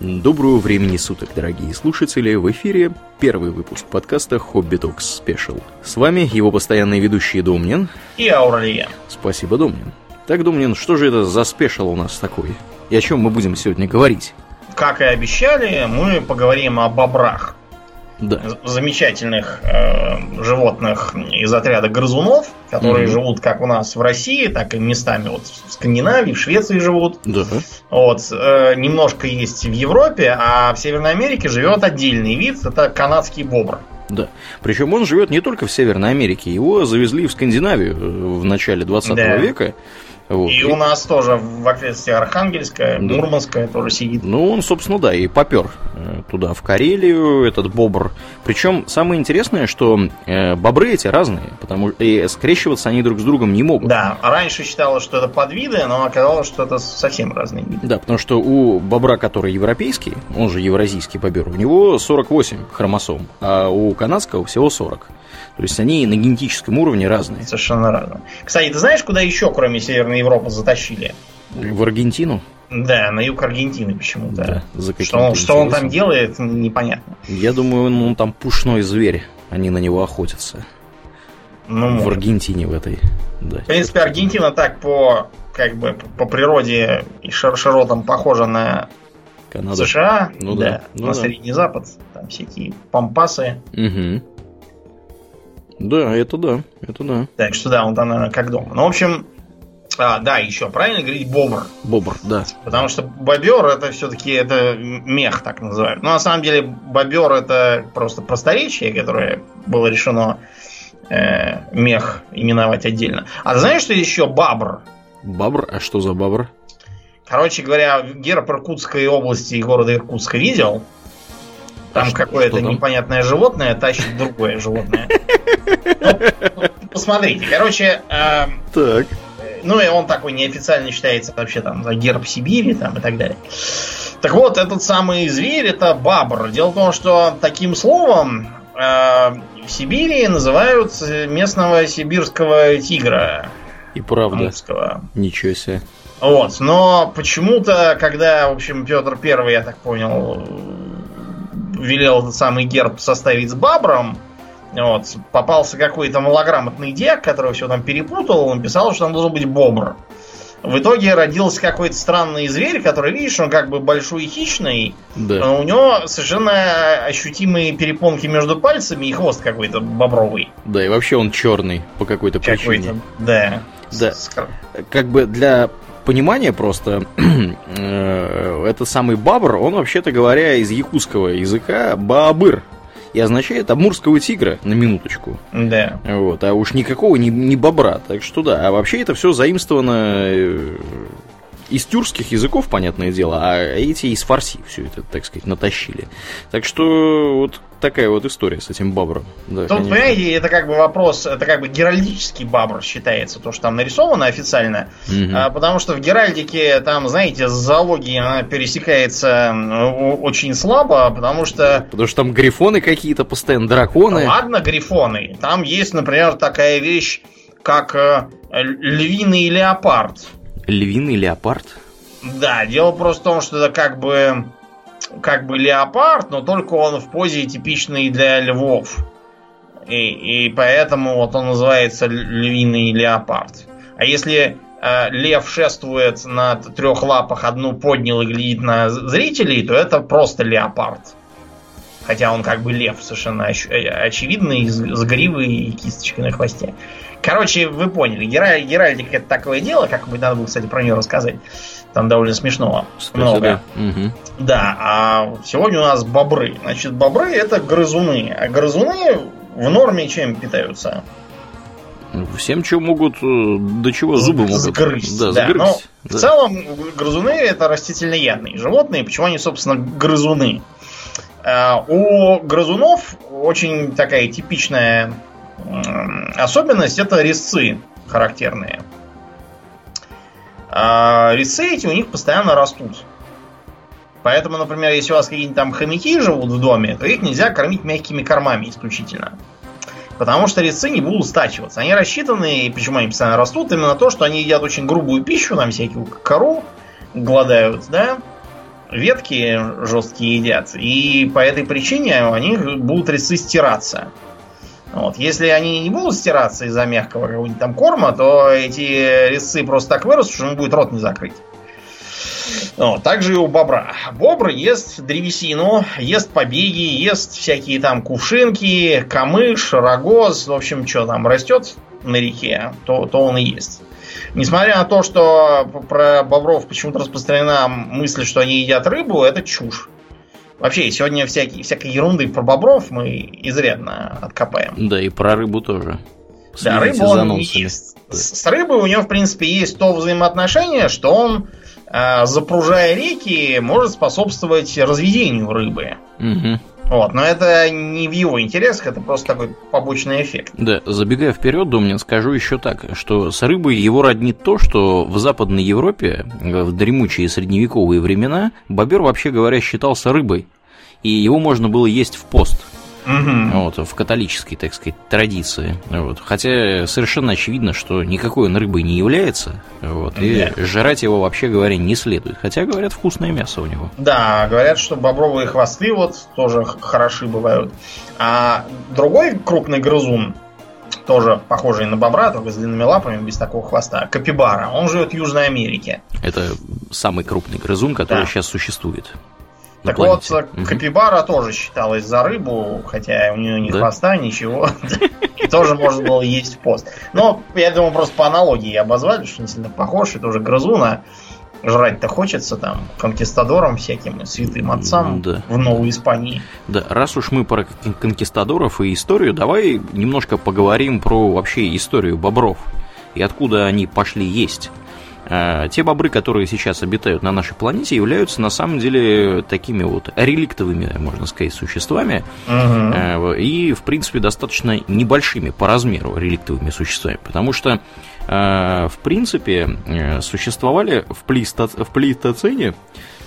Доброго времени суток, дорогие слушатели! В эфире первый выпуск подкаста «Hobby Talks Special». С вами его постоянные ведущие Домнин и Ауралия. Спасибо, Домнин. Так, Домнин, что же это за special у нас такой? И о чем мы будем сегодня говорить? Как и обещали, мы поговорим о бобрах да. замечательных э, животных из отряда грызунов, которые mm-hmm. живут как у нас в России, так и местами вот в Скандинавии, в Швеции живут. Да. Вот, э, немножко есть в Европе, а в Северной Америке живет отдельный вид, это канадский бобр. Да. Причем он живет не только в Северной Америке, его завезли в Скандинавию э, в начале 20 да. века. Вот. И, у нас тоже в окрестностях Архангельская, да. Мурманская тоже сидит. Ну, он, собственно, да, и попер э, туда, в Карелию, этот бобр. Причем самое интересное, что э, бобры эти разные, потому и скрещиваться они друг с другом не могут. Да, раньше считалось, что это подвиды, но оказалось, что это совсем разные виды. Да, потому что у бобра, который европейский, он же евразийский бобер, у него 48 хромосом, а у канадского всего 40. То есть они на генетическом уровне разные. Совершенно разные. Кстати, ты знаешь, куда еще, кроме Северной Европы, затащили? В Аргентину? Да, на юг Аргентины почему-то. Да, что, он, что он там делает, непонятно. Я думаю, он, он там пушной зверь. Они на него охотятся. Ну, в. Аргентине в этой. Да. В принципе, Аргентина так по как бы по природе и шир широтам похожа на Канада. США, ну, да, да, ну, на да. Средний Запад, там всякие пампасы. Угу. Да, это да, это да. Так что да, он там, наверное, как дома. Ну, в общем, а, да, еще правильно говорить бобр. Бобр, да. Потому что бобер это все-таки это мех, так называют. Но на самом деле бобер это просто просторечие, которое было решено э, мех именовать отдельно. А ты знаешь, что еще бабр? Бабр? А что за бабр? Короче говоря, герб Иркутской области и города Иркутска видел? Там а какое-то непонятное животное тащит другое животное. Ну, посмотрите, короче... Эм, так. Ну, и он такой неофициально считается вообще там за герб Сибири там и так далее. Так вот, этот самый зверь это бабр. Дело в том, что таким словом э, в Сибири называют местного сибирского тигра. И правда. Амурского. Ничего себе. Вот, но почему-то, когда, в общем, Петр Первый, я так понял, велел этот самый герб составить с бабром, вот, попался какой-то малограмотный дьяк, который все там перепутал, он писал, что там должен быть бобр. В итоге родился какой-то странный зверь, который, видишь, он как бы большой и хищный, да. но у него совершенно ощутимые перепонки между пальцами и хвост какой-то бобровый. Да, и вообще он черный по какой-то причине. Да. Да. Как бы для понимания просто, э, это самый бабр, он, вообще-то говоря, из якутского языка баабыр. И означает амурского тигра, на минуточку. Да. Вот, а уж никакого не, не бобра. Так что да. А вообще это все заимствовано э, из тюркских языков, понятное дело, а эти из фарси все это, так сказать, натащили. Так что вот такая вот история с этим бабром. Да, Тут, конечно. понимаете, это как бы вопрос, это как бы геральдический бабр считается, то, что там нарисовано официально, угу. а, потому что в геральдике там, знаете, зоология она пересекается очень слабо, потому что... Потому что там грифоны какие-то постоянно, драконы. Ладно, грифоны. Там есть, например, такая вещь, как э, львиный леопард. Львиный леопард? Да, дело просто в том, что это как бы как бы леопард, но только он в позе типичный для львов. И, и поэтому вот он называется львиный леопард. А если э, лев шествует на трех лапах, одну поднял и глядит на зрителей, то это просто леопард. Хотя он как бы лев совершенно оч- э, очевидный, с, с гривой и кисточкой на хвосте. Короче, вы поняли, Гераль, Геральдик это такое дело, как бы надо было, кстати, про нее рассказать. Там довольно смешного. Кстати, много. Да. Угу. да, а сегодня у нас бобры. Значит, бобры это грызуны. А грызуны в норме чем питаются? Всем, чего могут, э, до чего зубы могут. Сгрызть. Да, да. Но да. В целом грызуны это растительноядные животные. Почему они, собственно, грызуны? А, у грызунов очень такая типичная особенность это резцы характерные. А резцы эти у них постоянно растут. Поэтому, например, если у вас какие-нибудь там хомяки живут в доме, то их нельзя кормить мягкими кормами исключительно. Потому что резцы не будут стачиваться. Они рассчитаны, и почему они постоянно растут, именно то, что они едят очень грубую пищу, там всякую кору, голодают, да, ветки жесткие едят, и по этой причине они будут резцы стираться. Вот. Если они не будут стираться из-за мягкого какого-нибудь там корма, то эти резцы просто так вырастут, что ему будет рот не закрыть. Вот. Также и у бобра. Бобр ест древесину, ест побеги, ест всякие там кувшинки, камыш, рогоз, в общем, что там растет на реке, то, то он и ест. Несмотря на то, что про бобров почему-то распространена мысль, что они едят рыбу, это чушь. Вообще, сегодня всякие, всякой ерунды про бобров мы изрядно откопаем. Да, и про рыбу тоже. Да, рыбу он не ест. Да. С рыбой у него, в принципе, есть то взаимоотношение, что он, э, запружая реки, может способствовать разведению рыбы. Угу. Вот, но это не в его интересах, это просто такой побочный эффект. Да, забегая вперед, Домнин, скажу еще так, что с рыбой его роднит то, что в Западной Европе в дремучие средневековые времена бобер, вообще говоря, считался рыбой, и его можно было есть в пост. Угу. Вот, в католической, так сказать, традиции. Вот. Хотя совершенно очевидно, что никакой он рыбой не является. Вот, и да. жрать его, вообще говоря, не следует. Хотя, говорят, вкусное мясо у него. Да, говорят, что бобровые хвосты вот тоже хороши бывают. А другой крупный грызун, тоже похожий на бобра, только с длинными лапами, без такого хвоста. Капибара. Он живет в Южной Америке. Это самый крупный грызун, который да. сейчас существует. Так планете. вот, угу. Капибара тоже считалась за рыбу, хотя у нее ни да? хвоста, ничего. Тоже можно было есть в пост. Но, я думаю, просто по аналогии обозвали, что не сильно похож, это уже грызуна. Жрать-то хочется там конкистадорам всяким, святым отцам да. в Новой Испании. Да, раз уж мы про конкистадоров и историю, давай немножко поговорим про вообще историю бобров и откуда они пошли есть. А, те бобры, которые сейчас обитают на нашей планете, являются на самом деле такими вот реликтовыми, можно сказать, существами. Угу. И, в принципе, достаточно небольшими по размеру реликтовыми существами. Потому что, а, в принципе, э, существовали в плейстоцене Э,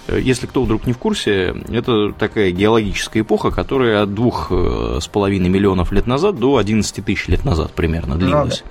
если кто вдруг не в курсе, это такая геологическая эпоха, которая от двух э, с половиной миллионов лет назад до 11 тысяч лет назад примерно длилась.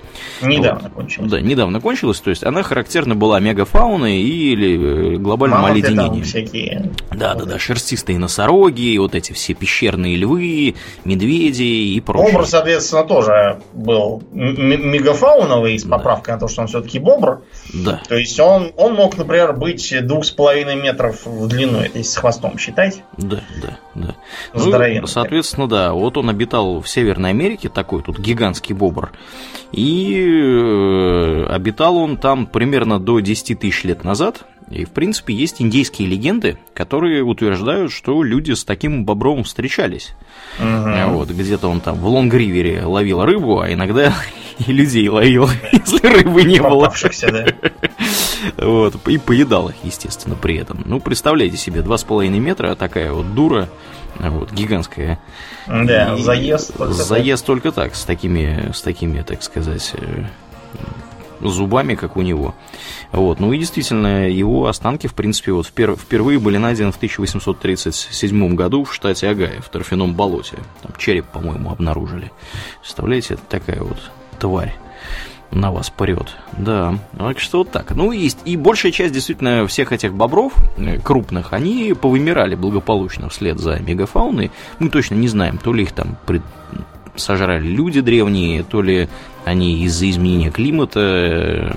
Ну, да. Недавно вот. кончилась. Да, недавно кончилась, то есть она характерна была мегафауной или э, глобальным Мало оледенением. всякие. Да, да, да, шерстистые носороги, вот эти все пещерные львы, медведи и прочее. Бобр, соответственно, тоже был мегафауновый с поправкой да. на то, что он все-таки бобр. Да. То есть он, он мог, например, быть двух с половиной метров в длину, это если с хвостом считать. Да, да, да. Ну, соответственно, да, вот он обитал в Северной Америке, такой тут гигантский бобр. И э, обитал он там примерно до 10 тысяч лет назад. И, в принципе, есть индейские легенды, которые утверждают, что люди с таким бобром встречались. Угу. Вот, где-то он там в Лонгривере ловил рыбу, а иногда и людей ловил, если рыбы не было. да. Вот, и поедал их, естественно, при этом. Ну, представляете себе, 2,5 метра, такая вот дура, вот, гигантская. Да, и заезд только Заезд так. только так, с такими, с такими, так сказать, э, зубами, как у него. Вот. Ну и действительно, его останки, в принципе, вот впер- впервые были найдены в 1837 году в штате Огайо, в торфяном болоте. Там череп, по-моему, обнаружили. Представляете, такая вот тварь на вас прет. Да, так что вот так. Ну, есть и большая часть действительно всех этих бобров э, крупных, они повымирали благополучно вслед за мегафауной. Мы точно не знаем, то ли их там пред... сожрали люди древние, то ли они из-за изменения климата э,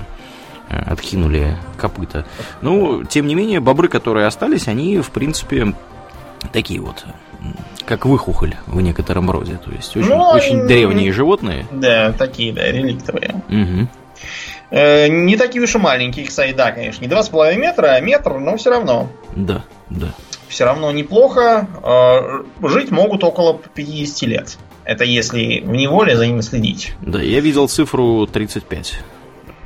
откинули копыта. Ну, тем не менее, бобры, которые остались, они, в принципе, такие вот как выхухоль в некотором роде. То есть очень, ну, очень древние животные. Да, такие, да, реликтовые. Угу. Э, не такие уж и маленькие, кстати, да, конечно. Не 2,5 метра, а метр, но все равно. Да, да. Все равно неплохо. Э, жить могут около 50 лет. Это если в неволе за ними следить. Да, я видел цифру 35.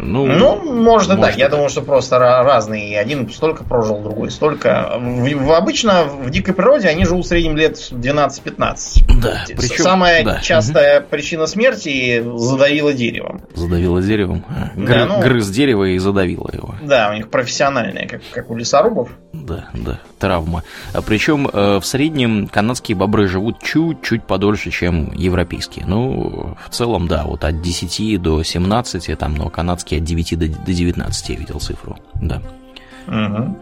Ну, ну может и так. Я думаю, что просто разные. Один столько прожил, другой столько. В, в, обычно в дикой природе они живут в среднем лет 12-15. Да, причем, Самая да. частая угу. причина смерти задавила деревом. Задавила деревом? А, гры, да, ну, грыз дерево и задавила его. Да, у них профессиональная, как, как у лесорубов. Да, да, травма. А причем э, в среднем канадские бобры живут чуть-чуть подольше, чем европейские. Ну, в целом, да, вот от 10 до 17, там, но канадские от 9 до, до 19 я видел цифру, да. Угу.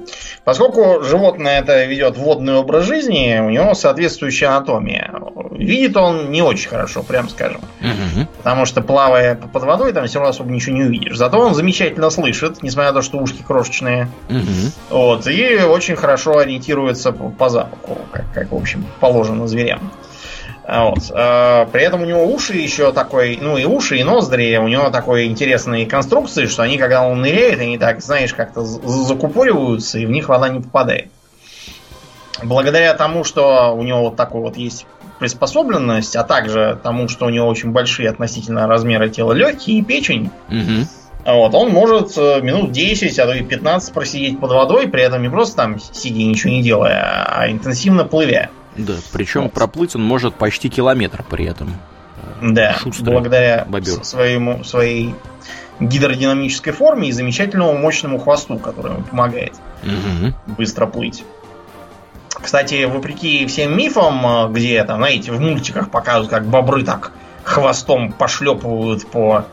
Поскольку животное это ведет водный образ жизни, у него соответствующая анатомия. Видит он не очень хорошо, прям скажем. Угу. Потому что плавая под водой, там все равно особо ничего не увидишь. Зато он замечательно слышит, несмотря на то, что ушки крошечные. Угу. Вот, и очень хорошо ориентируется по, по запаху, как, как, в общем, положено зверям. Вот. А, при этом у него уши еще такой, ну и уши, и ноздри, у него такой интересные конструкции, что они, когда он ныряет, они так, знаешь, как-то закупориваются, и в них вода не попадает. Благодаря тому, что у него вот такой вот есть приспособленность, а также тому, что у него очень большие относительно размера тела легкие и печень, угу. вот, он может э, минут 10, а то и 15 просидеть под водой, при этом не просто там сидя ничего не делая, а интенсивно плывя. Да, причем вот. проплыть он может почти километр при этом. Да, Шустрый благодаря бобер. своему, своей гидродинамической форме и замечательному мощному хвосту, который ему помогает угу. быстро плыть. Кстати, вопреки всем мифам, где там, знаете, в мультиках показывают, как бобры так хвостом пошлепывают по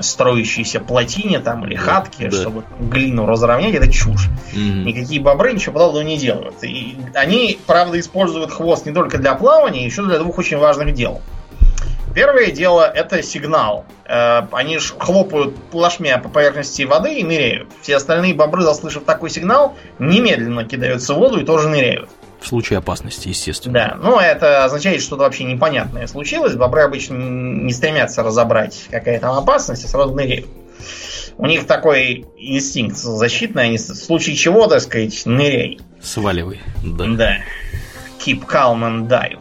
строящейся плотине там или хатке, да. чтобы глину разровнять, это чушь. Угу. Никакие бобры ничего подобного не делают. И они, правда, используют хвост не только для плавания, еще для двух очень важных дел. Первое дело это сигнал. Э, они ж хлопают плашмя по поверхности воды и ныряют. Все остальные бобры, заслышав такой сигнал, немедленно кидаются в воду и тоже ныряют. В случае опасности, естественно. Да, но это означает, что что-то вообще непонятное случилось. Бобры обычно не стремятся разобрать, какая там опасность, а сразу ныряют. У них такой инстинкт защитный, они в случае чего, так сказать, ныряй. Сваливай, да. Да. Keep calm and dive.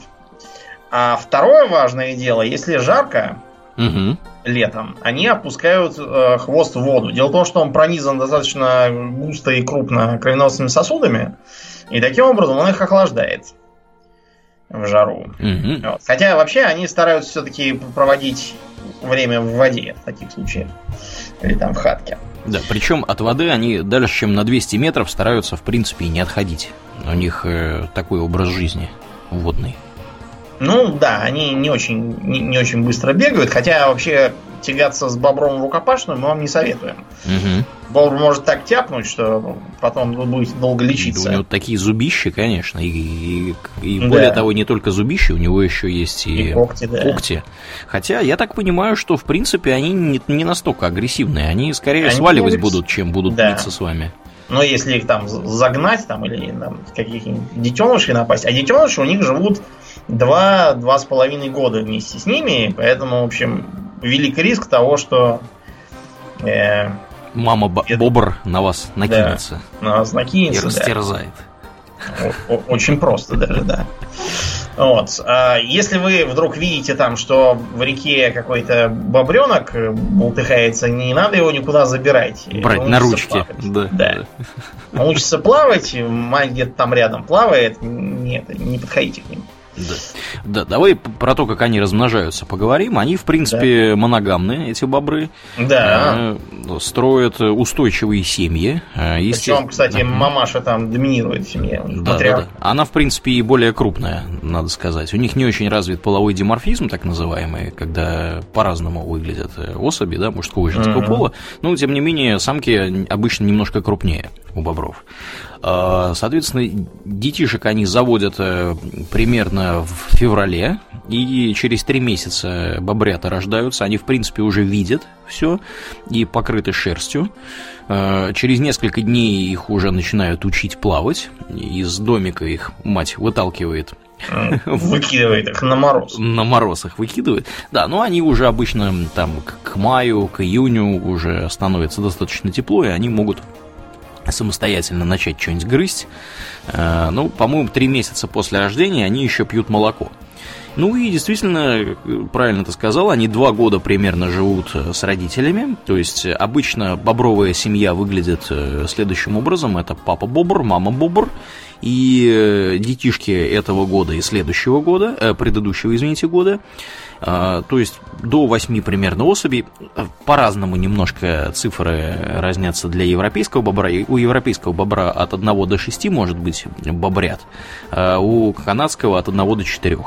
А второе важное дело, если жарко, угу. летом, они опускают э, хвост в воду. Дело в том, что он пронизан достаточно густо и крупно кровеносными сосудами, и таким образом он их охлаждает в жару. Угу. Вот. Хотя вообще они стараются все-таки проводить время в воде в таких случаях. Или там в хатке. Да, причем от воды они дальше, чем на 200 метров, стараются, в принципе, не отходить. У них э, такой образ жизни водный. Ну да, они не очень, не, не очень быстро бегают, хотя вообще тягаться с бобром в рукопашную мы вам не советуем. Угу. Бобр может так тяпнуть, что потом вы будете долго лечиться. Да, у него такие зубища, конечно. И, и, и да. более того, не только зубища, у него еще есть и, и когти, да. когти. Хотя я так понимаю, что в принципе они не, не настолько агрессивные. Они скорее они сваливать агрессив... будут, чем будут да. биться с вами. Но если их там загнать там, или там, каких-нибудь детенышей напасть, а детеныши у них живут два-два с половиной года вместе с ними, поэтому, в общем, велик риск того, что э, мама это, бобр на вас накинется. Да, на вас накинется. И растерзает. Да. Очень просто даже, да. Вот. А если вы вдруг видите там, что в реке какой-то бобренок болтыхается, не надо его никуда забирать. Брать на ручки. Да. да. Он учится плавать, мать где-то там рядом плавает. Нет, не подходите к нему. Да. да, давай про то, как они размножаются, поговорим. Они, в принципе, да. моногамные, эти бобры. Да. Э, строят устойчивые семьи. Э, Причем, кстати, uh-huh. мамаша там доминирует в семье. Да, да, да. Она, в принципе, и более крупная, надо сказать. У них не очень развит половой диморфизм, так называемый, когда по-разному выглядят э, особи, да, мужского и женского uh-huh. пола. Но, тем не менее, самки обычно немножко крупнее у бобров. А, соответственно, детишек они заводят э, примерно в феврале, и через три месяца бобрята рождаются. Они, в принципе, уже видят все и покрыты шерстью. А, через несколько дней их уже начинают учить плавать. Из домика их мать выталкивает Выкидывает их на мороз. На мороз их выкидывает. Да, но они уже обычно там к маю, к июню уже становится достаточно тепло, и они могут самостоятельно начать что-нибудь грызть. Э, ну, по-моему, три месяца после рождения они еще пьют молоко. Ну и действительно, правильно ты сказал, они два года примерно живут э, с родителями. То есть обычно бобровая семья выглядит э, следующим образом. Это папа бобр, мама бобр и детишки этого года и следующего года, предыдущего, извините, года. А, то есть до 8 примерно особей. По-разному немножко цифры разнятся для европейского бобра. У европейского бобра от 1 до 6 может быть бобрят, а у канадского от 1 до 4.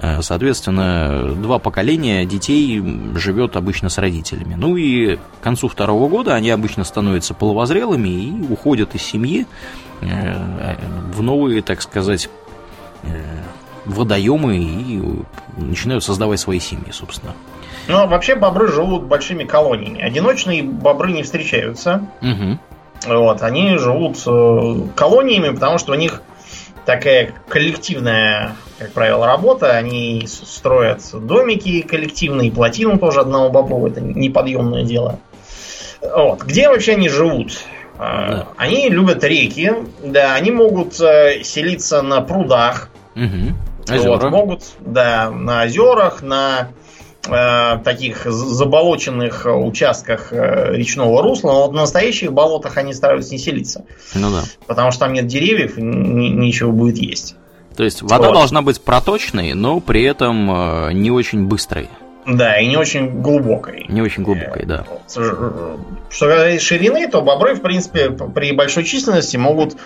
Э, соответственно, два поколения детей живет обычно с родителями. Ну и к концу второго года они обычно становятся половозрелыми и уходят из семьи э, в новые, так сказать, водоемы и начинают создавать свои семьи, собственно. Ну, вообще бобры живут большими колониями. Одиночные бобры не встречаются. Угу. Вот, они живут э, колониями, потому что у них такая коллективная, как правило, работа. Они строят домики коллективные, плотину тоже одного бобру. Это неподъемное дело. Вот. Где вообще они живут? А, да. Они любят реки, да, они могут э, селиться на прудах, угу. Вот, могут, да, на озерах, на э, таких заболоченных участках э, речного русла, но вот на настоящих болотах они стараются не селиться. Ну да. Потому что там нет деревьев и ничего будет есть. То есть вода вот. должна быть проточной, но при этом э, не очень быстрой. Да, и не очень глубокой. Не очень глубокой, да. Что касается ширины, то бобры, в принципе, при большой численности могут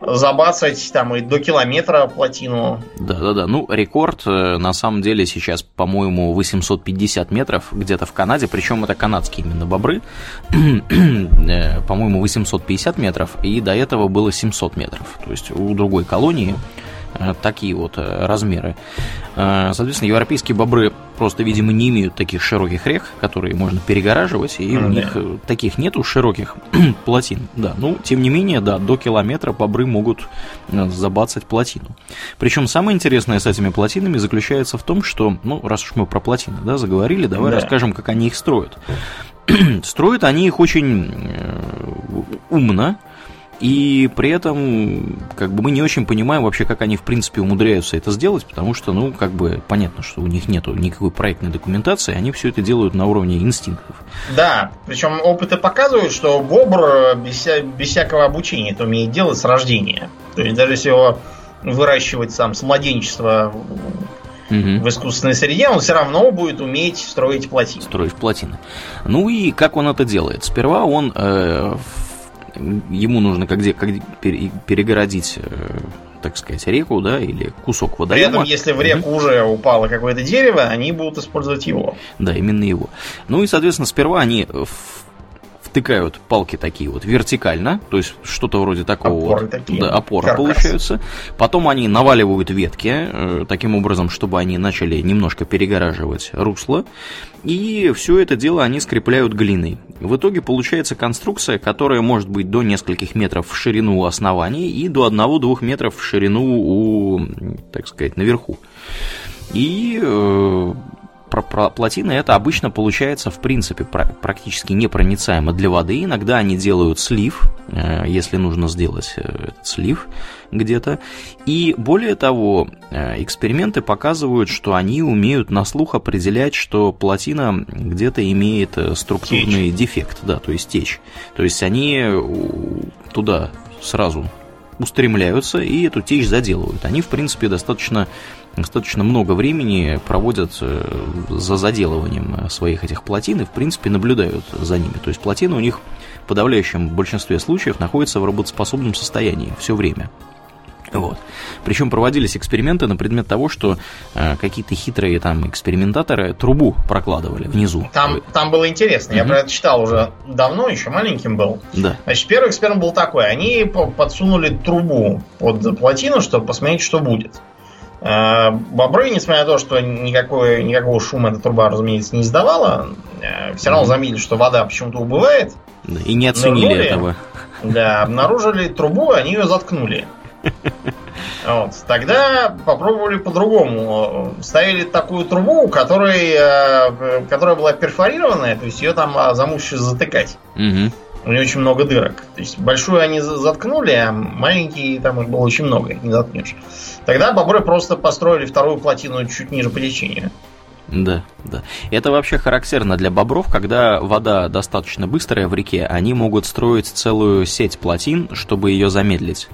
забацать там и до километра плотину. Да-да-да, ну рекорд э, на самом деле сейчас, по-моему, 850 метров где-то в Канаде, причем это канадские именно бобры, э, по-моему, 850 метров, и до этого было 700 метров, то есть у другой колонии такие вот э, размеры. Э, соответственно, европейские бобры просто, видимо, не имеют таких широких рек, которые можно перегораживать, и у них таких нету широких плотин. Да, ну, тем не менее, да, до километра бобры могут забацать плотину. Причем самое интересное с этими плотинами заключается в том, что, ну, раз уж мы про плотины, да, заговорили, давай да. расскажем, как они их строят. строят они их очень умно, и при этом, как бы мы не очень понимаем вообще, как они в принципе умудряются это сделать, потому что, ну, как бы понятно, что у них нет никакой проектной документации, они все это делают на уровне инстинктов. Да, причем опыты показывают, что бобр без, без всякого обучения это умеет делать с рождения. То есть даже если его выращивать сам с младенчества в искусственной среде, он все равно будет уметь строить плотины. Строить плотины. Ну и как он это делает? Сперва он э, ему нужно как, где, как перегородить э, так сказать, реку, да, или кусок водоема. При этом, если в реку угу. уже упало какое-то дерево, они будут использовать его. Да, именно его. Ну и, соответственно, сперва они втыкают палки такие вот вертикально, то есть что-то вроде такого опоры вот, такие. Да, опора Каркас. получаются. Потом они наваливают ветки, э, таким образом, чтобы они начали немножко перегораживать русло. И все это дело они скрепляют глиной. В итоге получается конструкция, которая может быть до нескольких метров в ширину у основания и до 1-2 метров в ширину у, так сказать, наверху. И э, плотины это обычно получается в принципе практически непроницаемо для воды. Иногда они делают слив, э, если нужно сделать э, этот слив где-то. И более того, э, эксперименты показывают, что они умеют на слух определять, что плотина где-то имеет структурный течь. дефект, да, то есть течь. То есть они туда сразу устремляются и эту течь заделывают. Они, в принципе, достаточно достаточно много времени проводят э, за заделыванием своих этих плотин и, в принципе, наблюдают за ними. То есть плотины у них в подавляющем большинстве случаев находятся в работоспособном состоянии все время. Вот. Причем проводились эксперименты на предмет того, что э, какие-то хитрые там экспериментаторы трубу прокладывали внизу. Там, там было интересно. Угу. Я про это читал уже давно, еще маленьким был. Да. Значит, первый эксперимент был такой. Они подсунули трубу под плотину, чтобы посмотреть, что будет. Э, бобры, несмотря на то, что никакой, никакого шума эта труба, разумеется, не издавала, э, все равно заметили, что вода почему-то убывает. И не оценили нырнули, этого. Да, обнаружили трубу, они ее заткнули. Вот. Тогда попробовали по-другому. Ставили такую трубу, которой, э, которая была перфорированная, то есть ее там а, замучились затыкать. Угу. У нее очень много дырок. То есть большую они заткнули, а маленькие там их было очень много, не заткнешь. Тогда бобры просто построили вторую плотину чуть ниже по течению. Да, да. Это вообще характерно для бобров, когда вода достаточно быстрая в реке, они могут строить целую сеть плотин, чтобы ее замедлить.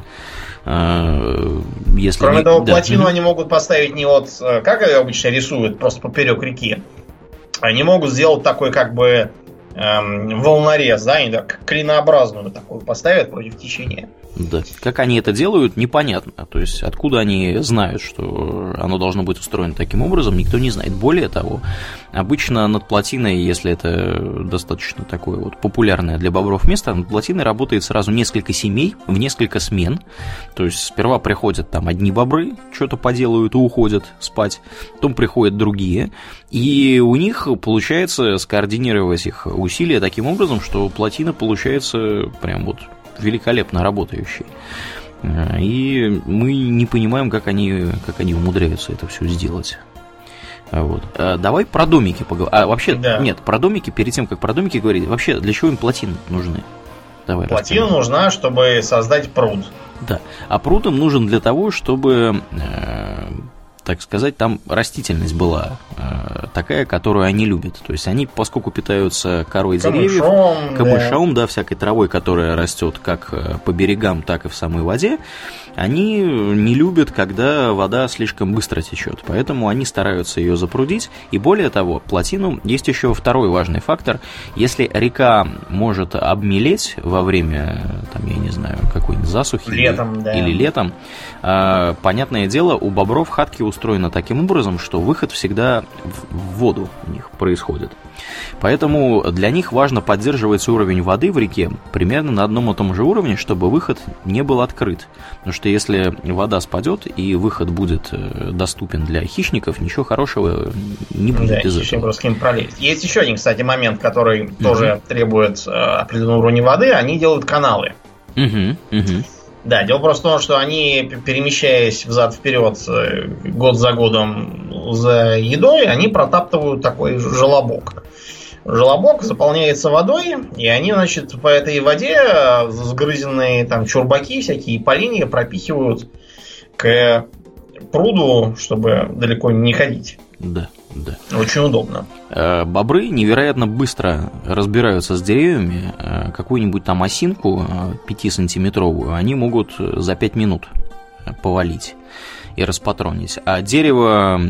А, если Кроме не... того, да. плотину они могут поставить не вот, э, как ее обычно рисуют, просто поперек реки. Они могут сделать такой как бы эм, волнорез, да, они так клинообразную такую поставят против течения. Да. Как они это делают, непонятно. То есть, откуда они знают, что оно должно быть устроено таким образом, никто не знает. Более того, обычно над плотиной, если это достаточно такое вот популярное для бобров место, над плотиной работает сразу несколько семей в несколько смен. То есть, сперва приходят там одни бобры, что-то поделают и уходят спать, потом приходят другие, и у них получается скоординировать их усилия таким образом, что плотина получается прям вот великолепно работающий. Э, и мы не понимаем, как они, как они умудряются это все сделать. А вот. А давай про домики поговорим. А вообще, да. нет, про домики, перед тем, как про домики говорить, вообще, для чего им плотины нужны? Давай Плотина расскажем. нужна, чтобы создать пруд. Да. А пруд им нужен для того, чтобы э, так сказать, там растительность была э, такая, которую они любят. То есть они, поскольку питаются корой деревьев, камышом, да. да, всякой травой, которая растет как э, по берегам, так и в самой воде, они не любят, когда вода слишком быстро течет. Поэтому они стараются ее запрудить. И более того, плотину есть еще второй важный фактор. Если река может обмелеть во время, там, я не знаю, какой-нибудь засухи летом, или, да. или летом, э, понятное дело, у бобров хатки устроена таким образом, что выход всегда в воду у них происходит. Поэтому для них важно поддерживать уровень воды в реке примерно на одном и том же уровне, чтобы выход не был открыт. Потому что если вода спадет и выход будет э, доступен для хищников, ничего хорошего не будет да, из этого. просто пролезть. Есть еще один, кстати, момент, который угу. тоже требует э, определенного уровня воды. Они делают каналы. Угу. Да, дело просто в том, что они, перемещаясь взад-вперед э, год за годом за едой, они протаптывают такой желобок. Желобок заполняется водой, и они, значит, по этой воде сгрызенные там чурбаки, всякие полинья пропихивают к пруду, чтобы далеко не ходить. Да, да. Очень удобно. Э, бобры невероятно быстро разбираются с деревьями. Э, какую-нибудь там осинку 5-сантиметровую они могут за 5 минут повалить и распатронить. А дерево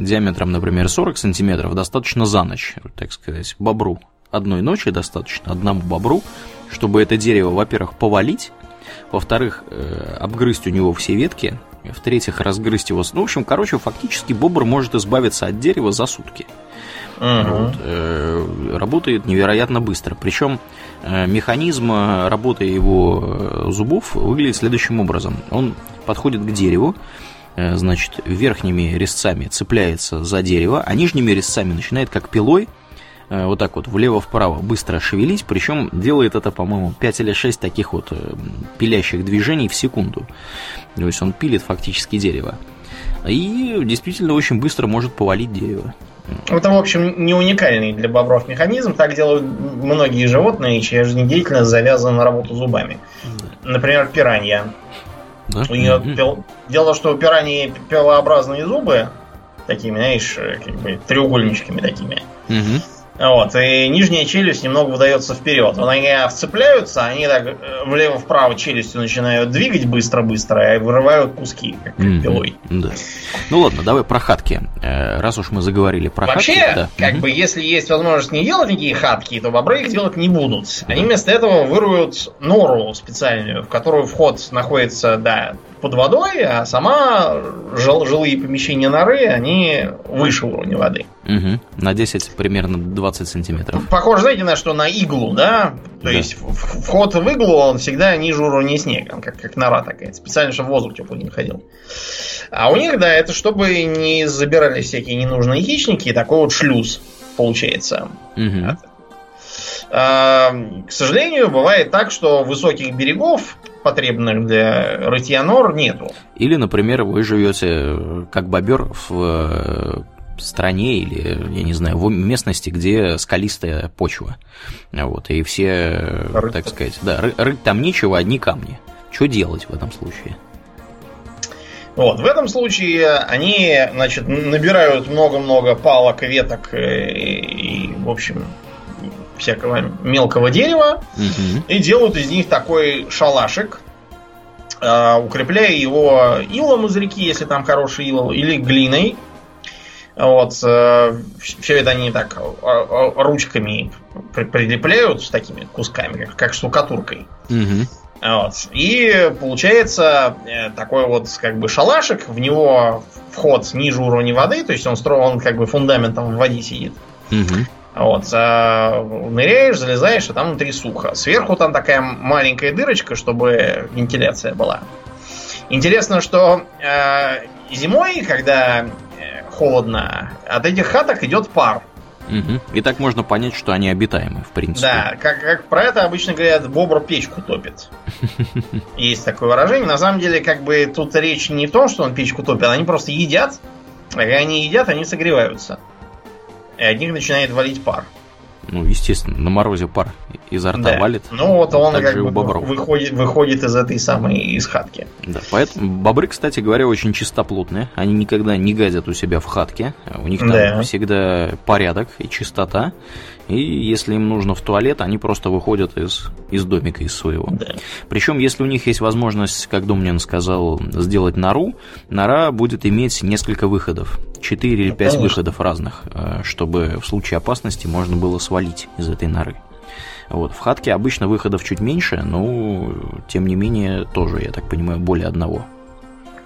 диаметром, например, 40 сантиметров достаточно за ночь, так сказать, бобру. Одной ночи достаточно одному бобру, чтобы это дерево, во-первых, повалить, во-вторых, э, обгрызть у него все ветки, в-третьих, разгрызть его. Ну, в общем, короче, фактически бобр может избавиться от дерева за сутки. Угу. Вот, э, работает невероятно быстро. Причем э, механизм э, работы его э, зубов выглядит следующим образом. Он подходит к дереву, э, значит, верхними резцами цепляется за дерево, а нижними резцами начинает как пилой вот так вот влево-вправо быстро шевелить, причем делает это, по-моему, 5 или 6 таких вот э, пилящих движений в секунду. То есть он пилит фактически дерево. И действительно очень быстро может повалить дерево. Это, в общем, не уникальный для бобров механизм. Так делают многие животные, чья жизнедеятельность завязана на работу зубами. Например, пиранья. Да? У нее пил... Дело, что у пираньи пилообразные зубы, такими, знаешь, э, как бы треугольничками такими. Mm-hmm. Вот, и нижняя челюсть немного выдается вперед. Они вцепляются, они так э, влево-вправо челюстью начинают двигать быстро-быстро и вырывают куски, как mm-hmm. пилой. Да. Ну ладно, давай про хатки. Э, раз уж мы заговорили про Вообще, хатки. Вообще, да. как mm-hmm. бы, если есть возможность не делать никакие хатки, то бобры их делать не будут. Они вместо этого выруют нору специальную, в которую вход находится, да, под водой, а сама жил, жилые помещения норы, они выше уровня воды. Угу. На 10 примерно 20 сантиметров. Похоже, знаете, на что? На иглу, да? То да. есть вход в иглу, он всегда ниже уровня снега, как, как нора такая, специально, чтобы воздух теплый не ходил. А у них, да, это чтобы не забирали всякие ненужные хищники, такой вот шлюз получается. Угу. К сожалению, бывает так, что высоких берегов, потребных для рытья нор, нету. Или, например, вы живете э, как бобер в э, стране или, я не знаю, в местности, где скалистая почва. Вот, и все, рыть так сказать, да, ры- рыть там нечего, одни камни. Что делать в этом случае? Вот, в этом случае они, значит, набирают много-много палок, веток э, и, и в общем, всякого мелкого дерева угу. и делают из них такой шалашик, э, укрепляя его илом из реки, если там хороший ил, или глиной. Вот, э, все это они так ручками прилепляют с такими кусками, как, штукатуркой. Угу. Вот. И получается э, такой вот как бы шалашик, в него вход ниже уровня воды, то есть он строен, он как бы фундаментом в воде сидит. Мгм. Вот, а ныряешь, залезаешь, а там внутри сухо. Сверху там такая маленькая дырочка, чтобы вентиляция была. Интересно, что э, зимой, когда э, холодно, от этих хаток идет пар. Мгм. И так можно понять, что они обитаемы, в принципе. Да, как, как про это обычно говорят, бобр печку топит. Есть такое выражение. На самом деле, как бы тут речь не в том, что он печку топит, они просто едят. А когда они едят, они согреваются. И от них начинает валить пар. Ну, естественно, на морозе пар изо рта Да. валит. Ну вот он как бы бобров. выходит, выходит из этой самой из хатки. Да, поэтому бобры, кстати говоря, очень чистоплотные. Они никогда не гадят у себя в хатке. У них там Да. всегда порядок и чистота. И если им нужно в туалет, они просто выходят из, из домика из своего. Да. Причем, если у них есть возможность, как Домнин сказал, сделать нору, нора будет иметь несколько выходов. 4 или 5 конечно. выходов разных, э, чтобы в случае опасности можно было свалить из этой норы. Вот. В хатке обычно выходов чуть меньше, но тем не менее тоже, я так понимаю, более одного.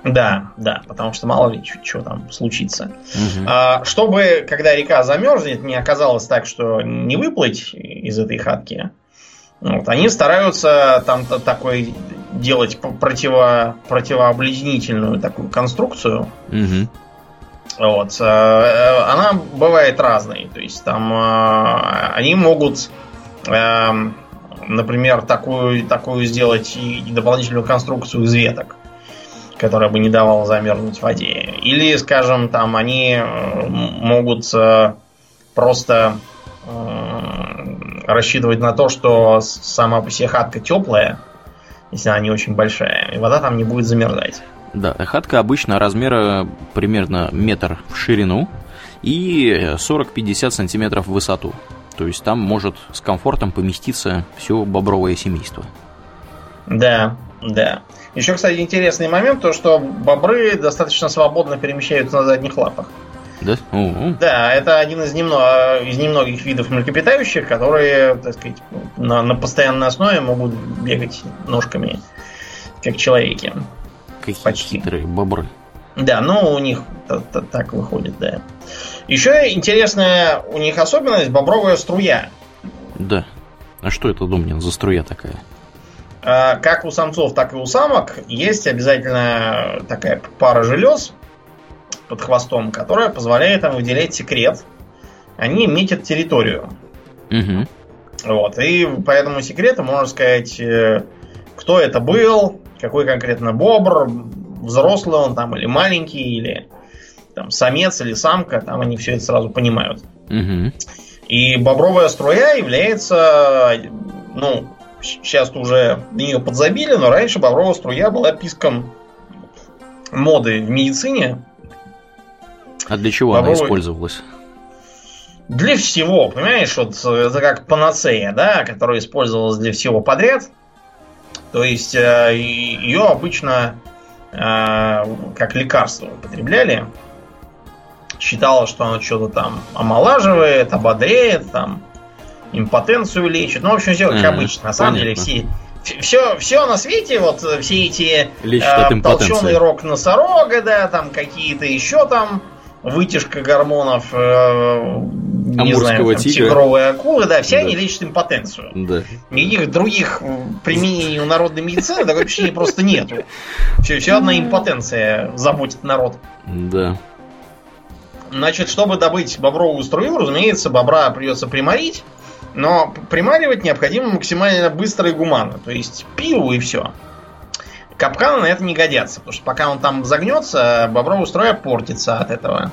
Да, да, потому что мало ли что там случится. Мгм. А, чтобы, когда река замерзнет, не оказалось так, что не выплыть из этой хатки, вот, они стараются там такой делать п- противо, противообледенительную такую конструкцию. Мгм. Вот. э, э, Она бывает разной. То есть там э, они могут, эм, например, такую, такую сделать и дополнительную конструкцию из веток, которая бы не давала замерзнуть в воде. Или, скажем, там они э, могут э, просто э, рассчитывать на то, что сама по себе хатка теплая, если она не очень большая, и вода там не будет замерзать. Да, хатка обычно размера примерно метр в ширину и 40-50 сантиметров в высоту. То есть там может с комфортом поместиться все бобровое семейство. Да, да. Еще, кстати, интересный момент, то что бобры достаточно свободно перемещаются на задних лапах. Да? Да, это один из, немного, из немногих видов млекопитающих, которые, так сказать, на, на постоянной основе могут бегать ножками, как человеки. какие Почти. хитрые бобры. Да, ну у них та- та- так выходит, да. Еще интересная у них особенность бобровая струя. Да. А что это, Домнин, за струя такая? А, Как у самцов, так и у самок есть обязательно такая пара желез под хвостом, которая позволяет им выделять секрет. Они метят территорию. Угу. Вот. И по этому секрету можно сказать, э, кто это был, какой конкретно бобр, взрослый он там или маленький, или там самец или самка, там они все это сразу понимают. Угу. И бобровая струя является, ну, сейчас уже на нее подзабили, но раньше бобровая струя была писком моды в медицине. А для чего она Бобровый- использовалась? Для всего, понимаешь, вот э, это как панацея, да, которая использовалась для всего подряд. То есть э, ее обычно э, как лекарство употребляли. Считалось, что оно что-то там омолаживает, ободряет, там импотенцию лечит. Ну, в общем, все как обычно. На самом деле, все, все, все на свете, вот э, все эти Лечит от э, толченый рог носорога, да, там какие-то еще там вытяжка гормонов, э, не Амурского знаю, там, тигра. тигровые акулы, да, все Да. они лечат импотенцию. Да. Никаких других применений у народной медицины такое впечатление просто нету. Все, все одна импотенция заботит народ. Да. Значит, чтобы добыть бобровую струю, разумеется, бобра придется приморить, но примаривать необходимо максимально быстро и гуманно. То есть пиво и все. Капканы на это не годятся, потому что пока он там загнется, бобровая струя портится от этого.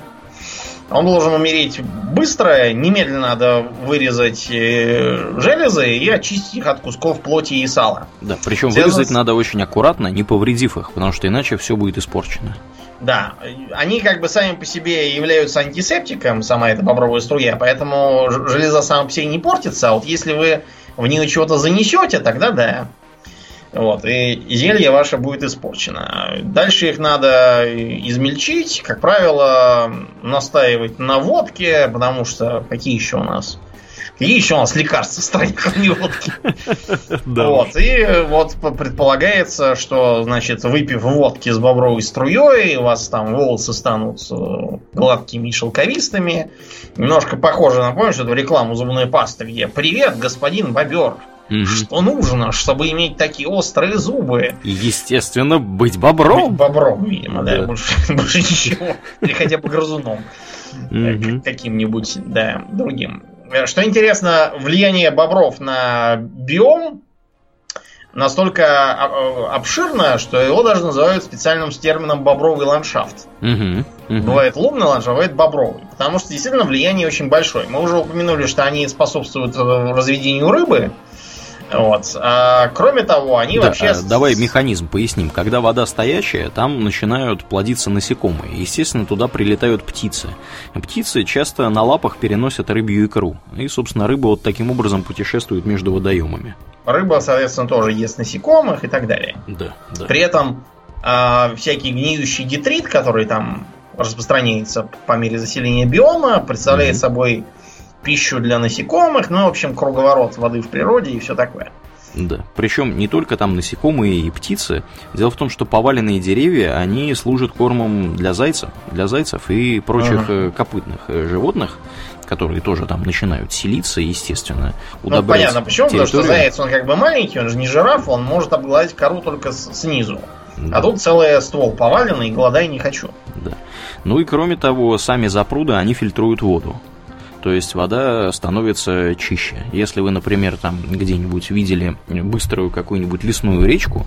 Он должен умереть быстро, немедленно надо вырезать э, железы и очистить их от кусков плоти и сала. Да, причем Связано вырезать надо очень аккуратно, не повредив их, потому что иначе все будет испорчено. Да, они как бы сами по себе являются антисептиком, сама эта бобровая струя, поэтому ж- железа сама по себе не портится, а вот если вы в нее чего-то занесете, тогда да. Вот, и зелье ваше будет испорчено. Дальше их надо измельчить, как правило, настаивать на водке, потому что какие еще у нас Какие еще у нас лекарства в стране, водки? Вот, и вот предполагается, что, значит, выпив водки с бобровой струей, у вас там волосы станут э, гладкими и шелковистыми. Немножко похоже на, помнишь, эту рекламу зубной пасты, где «Привет, господин бобер!» Угу. Что нужно, чтобы иметь такие острые зубы? Естественно, быть бобром. Быть бобром, видимо, да. да. Больше, больше ничего. Или хотя бы грызуном. Угу. Каким-нибудь, да, другим. Что интересно, влияние бобров на биом настолько а, обширно, что его даже называют специальным термином бобровый ландшафт. Угу, угу. Бывает лунный ландшафт, бывает бобровый. Потому что действительно влияние очень большое. Мы уже упомянули, что они способствуют э, разведению рыбы. Вот. А, кроме того, они да, вообще... Давай механизм поясним. Когда вода стоячая, там начинают плодиться насекомые. Естественно, туда прилетают птицы. Птицы часто на лапах переносят рыбью икру. И, собственно, рыба вот таким образом путешествует между водоемами. Рыба, соответственно, тоже ест насекомых и так далее. Да, да. При этом э, всякий гниющий детрит, который там распространяется по мере заселения биома, представляет mm-hmm. собой пищу для насекомых, ну, в общем, круговорот воды в природе и все такое. Да. Причем не только там насекомые и птицы. Дело в том, что поваленные деревья, они служат кормом для зайцев, для зайцев и прочих ага. копытных э, животных, которые тоже там начинают селиться, естественно, Ну, понятно, почему? Территорию. Потому что заяц, он как бы маленький, он же не жираф, он может обгладить кору только снизу. Да. А тут целый ствол поваленный, голодай не хочу. Да. Ну и кроме того, сами запруды, они фильтруют воду то есть вода становится чище. Если вы, например, там где-нибудь видели быструю какую-нибудь лесную речку,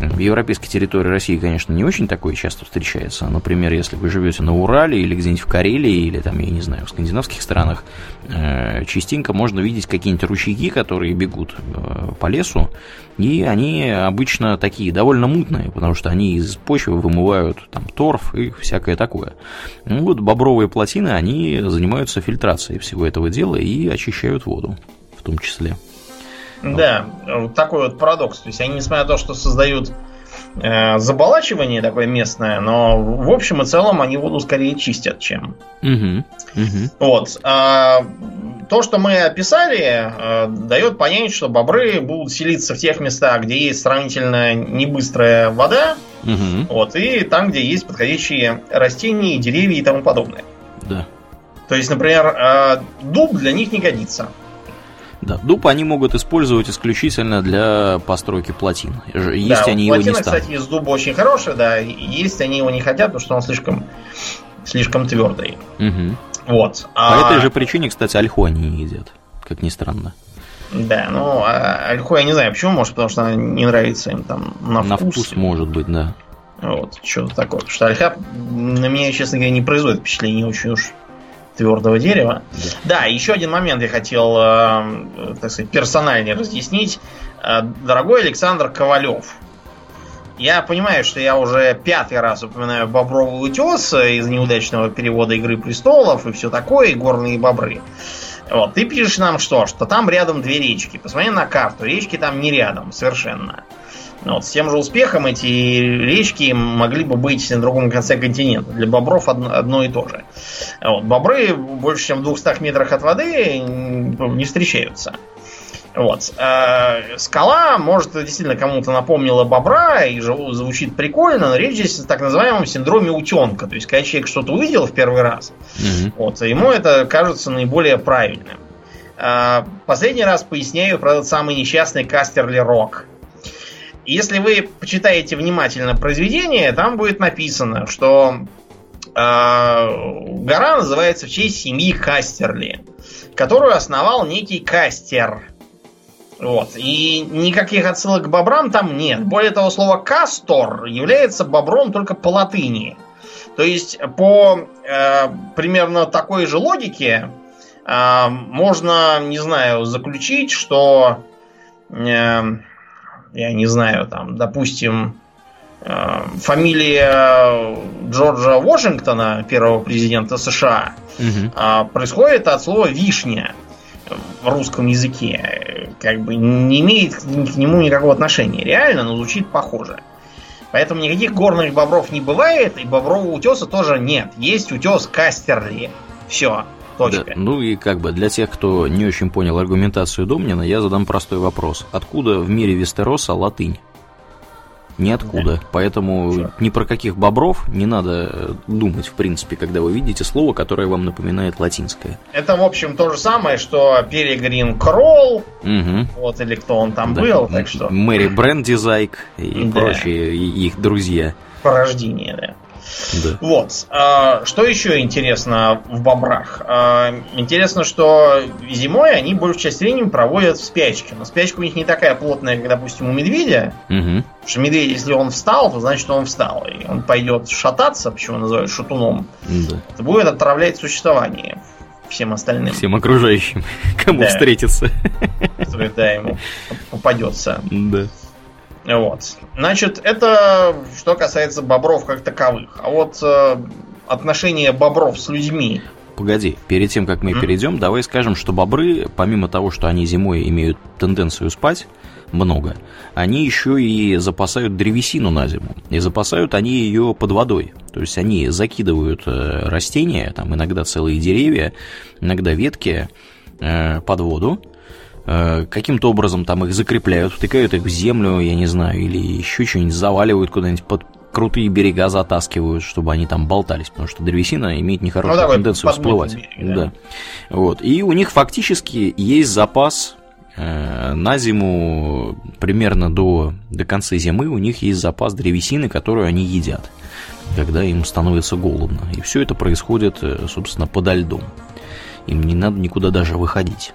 в европейской территории России, конечно, не очень такое часто встречается. Например, если вы живете на Урале или где-нибудь в Карелии, или там, я не знаю, в скандинавских странах, э, частенько можно видеть какие-нибудь ручейки, которые бегут э, по лесу, и они обычно такие довольно мутные, потому что они из почвы вымывают там торф и всякое такое. Ну вот бобровые плотины, они занимаются фильтрацией всего этого дела и очищают воду в том числе. Да, вот такой вот парадокс. То есть они, несмотря на то, что создают э, заболачивание такое местное, но в общем и целом они воду скорее чистят, чем. Угу, угу. Вот. А, то, что мы описали, э, дает понять, что бобры будут селиться в тех местах, где есть сравнительно небыстрая вода, угу. вот, и там, где есть подходящие растения, деревья и тому подобное. Да. То есть, например, э, дуб для них не годится. Да, дуб они могут использовать исключительно для постройки плотин. Есть да, они плотина, его не станут. кстати, из дуба очень хорошая, да. Есть они его не хотят, потому что он слишком, слишком твердый. Угу. Вот. А... По этой же причине, кстати, ольху они не едят, как ни странно. Да, ну, а ольху я не знаю почему, может, потому что она не нравится им там на вкус. На вкус, может быть, да. Вот, что-то такое. Потому что ольха на меня, честно говоря, не производит впечатление очень уж твердого дерева. Да, еще один момент я хотел, э, так сказать, персональнее разъяснить. Э, дорогой Александр Ковалев, я понимаю, что я уже пятый раз упоминаю Бобровый утес из неудачного перевода Игры престолов и все такое, и горные бобры. Вот, ты пишешь нам что? Что там рядом две речки. Посмотри на карту, речки там не рядом совершенно. Вот, с тем же успехом эти речки могли бы быть на другом конце континента. Для бобров одно, одно и то же. Вот, бобры больше, чем в 200 метрах от воды не встречаются. Вот. А скала, может, действительно кому-то напомнила бобра и звучит прикольно, но речь здесь о так называемом синдроме утенка. То есть, когда человек что-то увидел в первый раз, mm вот, ему это кажется наиболее правильным. А, последний раз поясняю про этот самый несчастный Кастерли Рок. Если вы почитаете внимательно произведение, там будет написано, что э, гора называется в честь семьи Кастерли, которую основал некий Кастер. Вот. И никаких отсылок к бобрам там нет. Более того, слово кастор является бобром только по латыни. То есть по э, примерно такой же логике э, можно, не знаю, заключить, что э, я не знаю, там, допустим, э, фамилия Джорджа Вашингтона, первого президента США, угу. происходит от слова вишня в русском языке. Как бы не имеет к нему никакого отношения. Реально, но звучит похоже. Поэтому никаких горных бобров не бывает, и бобрового утеса тоже нет. Есть утес Кастерли. Все. Точка. Да, ну и как бы для тех, кто не очень понял аргументацию Домнина, я задам простой вопрос. Откуда в мире Вестероса латынь? Ниоткуда. Да. Поэтому Что? ни про каких бобров не надо э, думать, в принципе, когда вы видите слово, которое вам напоминает латинское. Это, в общем, то же самое, что Перегрин Кролл, угу. вот, или кто он там да. был, так что... Мэри Брендизайк и да. прочие их друзья. Порождение, да. Да. Вот. А, что еще интересно в бобрах? А, интересно, что зимой они большую часть времени проводят в спячке. Но спячка у них не такая плотная, как, допустим, у медведя. Угу. Потому что медведь, если он встал, то значит, он встал. И он пойдет шататься, почему называют шатуном. Да. Это будет отравлять существование всем остальным. Всем окружающим, кому да. встретится. Который, да, ему попадется. Да. Вот. Значит, это что касается бобров как таковых. А вот э, отношение бобров с людьми. Погоди, перед тем, как мы mm-hmm. перейдем, давай скажем, что бобры, помимо того, что они зимой имеют тенденцию спать, много, они еще и запасают древесину на зиму. И запасают они ее под водой. То есть они закидывают э, растения, там иногда целые деревья, иногда ветки э, под воду, каким-то образом там их закрепляют, втыкают их в землю, я не знаю, или еще что-нибудь заваливают куда-нибудь под крутые берега затаскивают, чтобы они там болтались, потому что древесина имеет нехорошую ну, тенденцию всплывать. Берег, да. да. Вот. И у них фактически есть запас э, на зиму примерно до, до конца зимы у них есть запас древесины, которую они едят, когда им становится голодно. И все это происходит, э, собственно, подо льдом. Им не надо никуда даже выходить.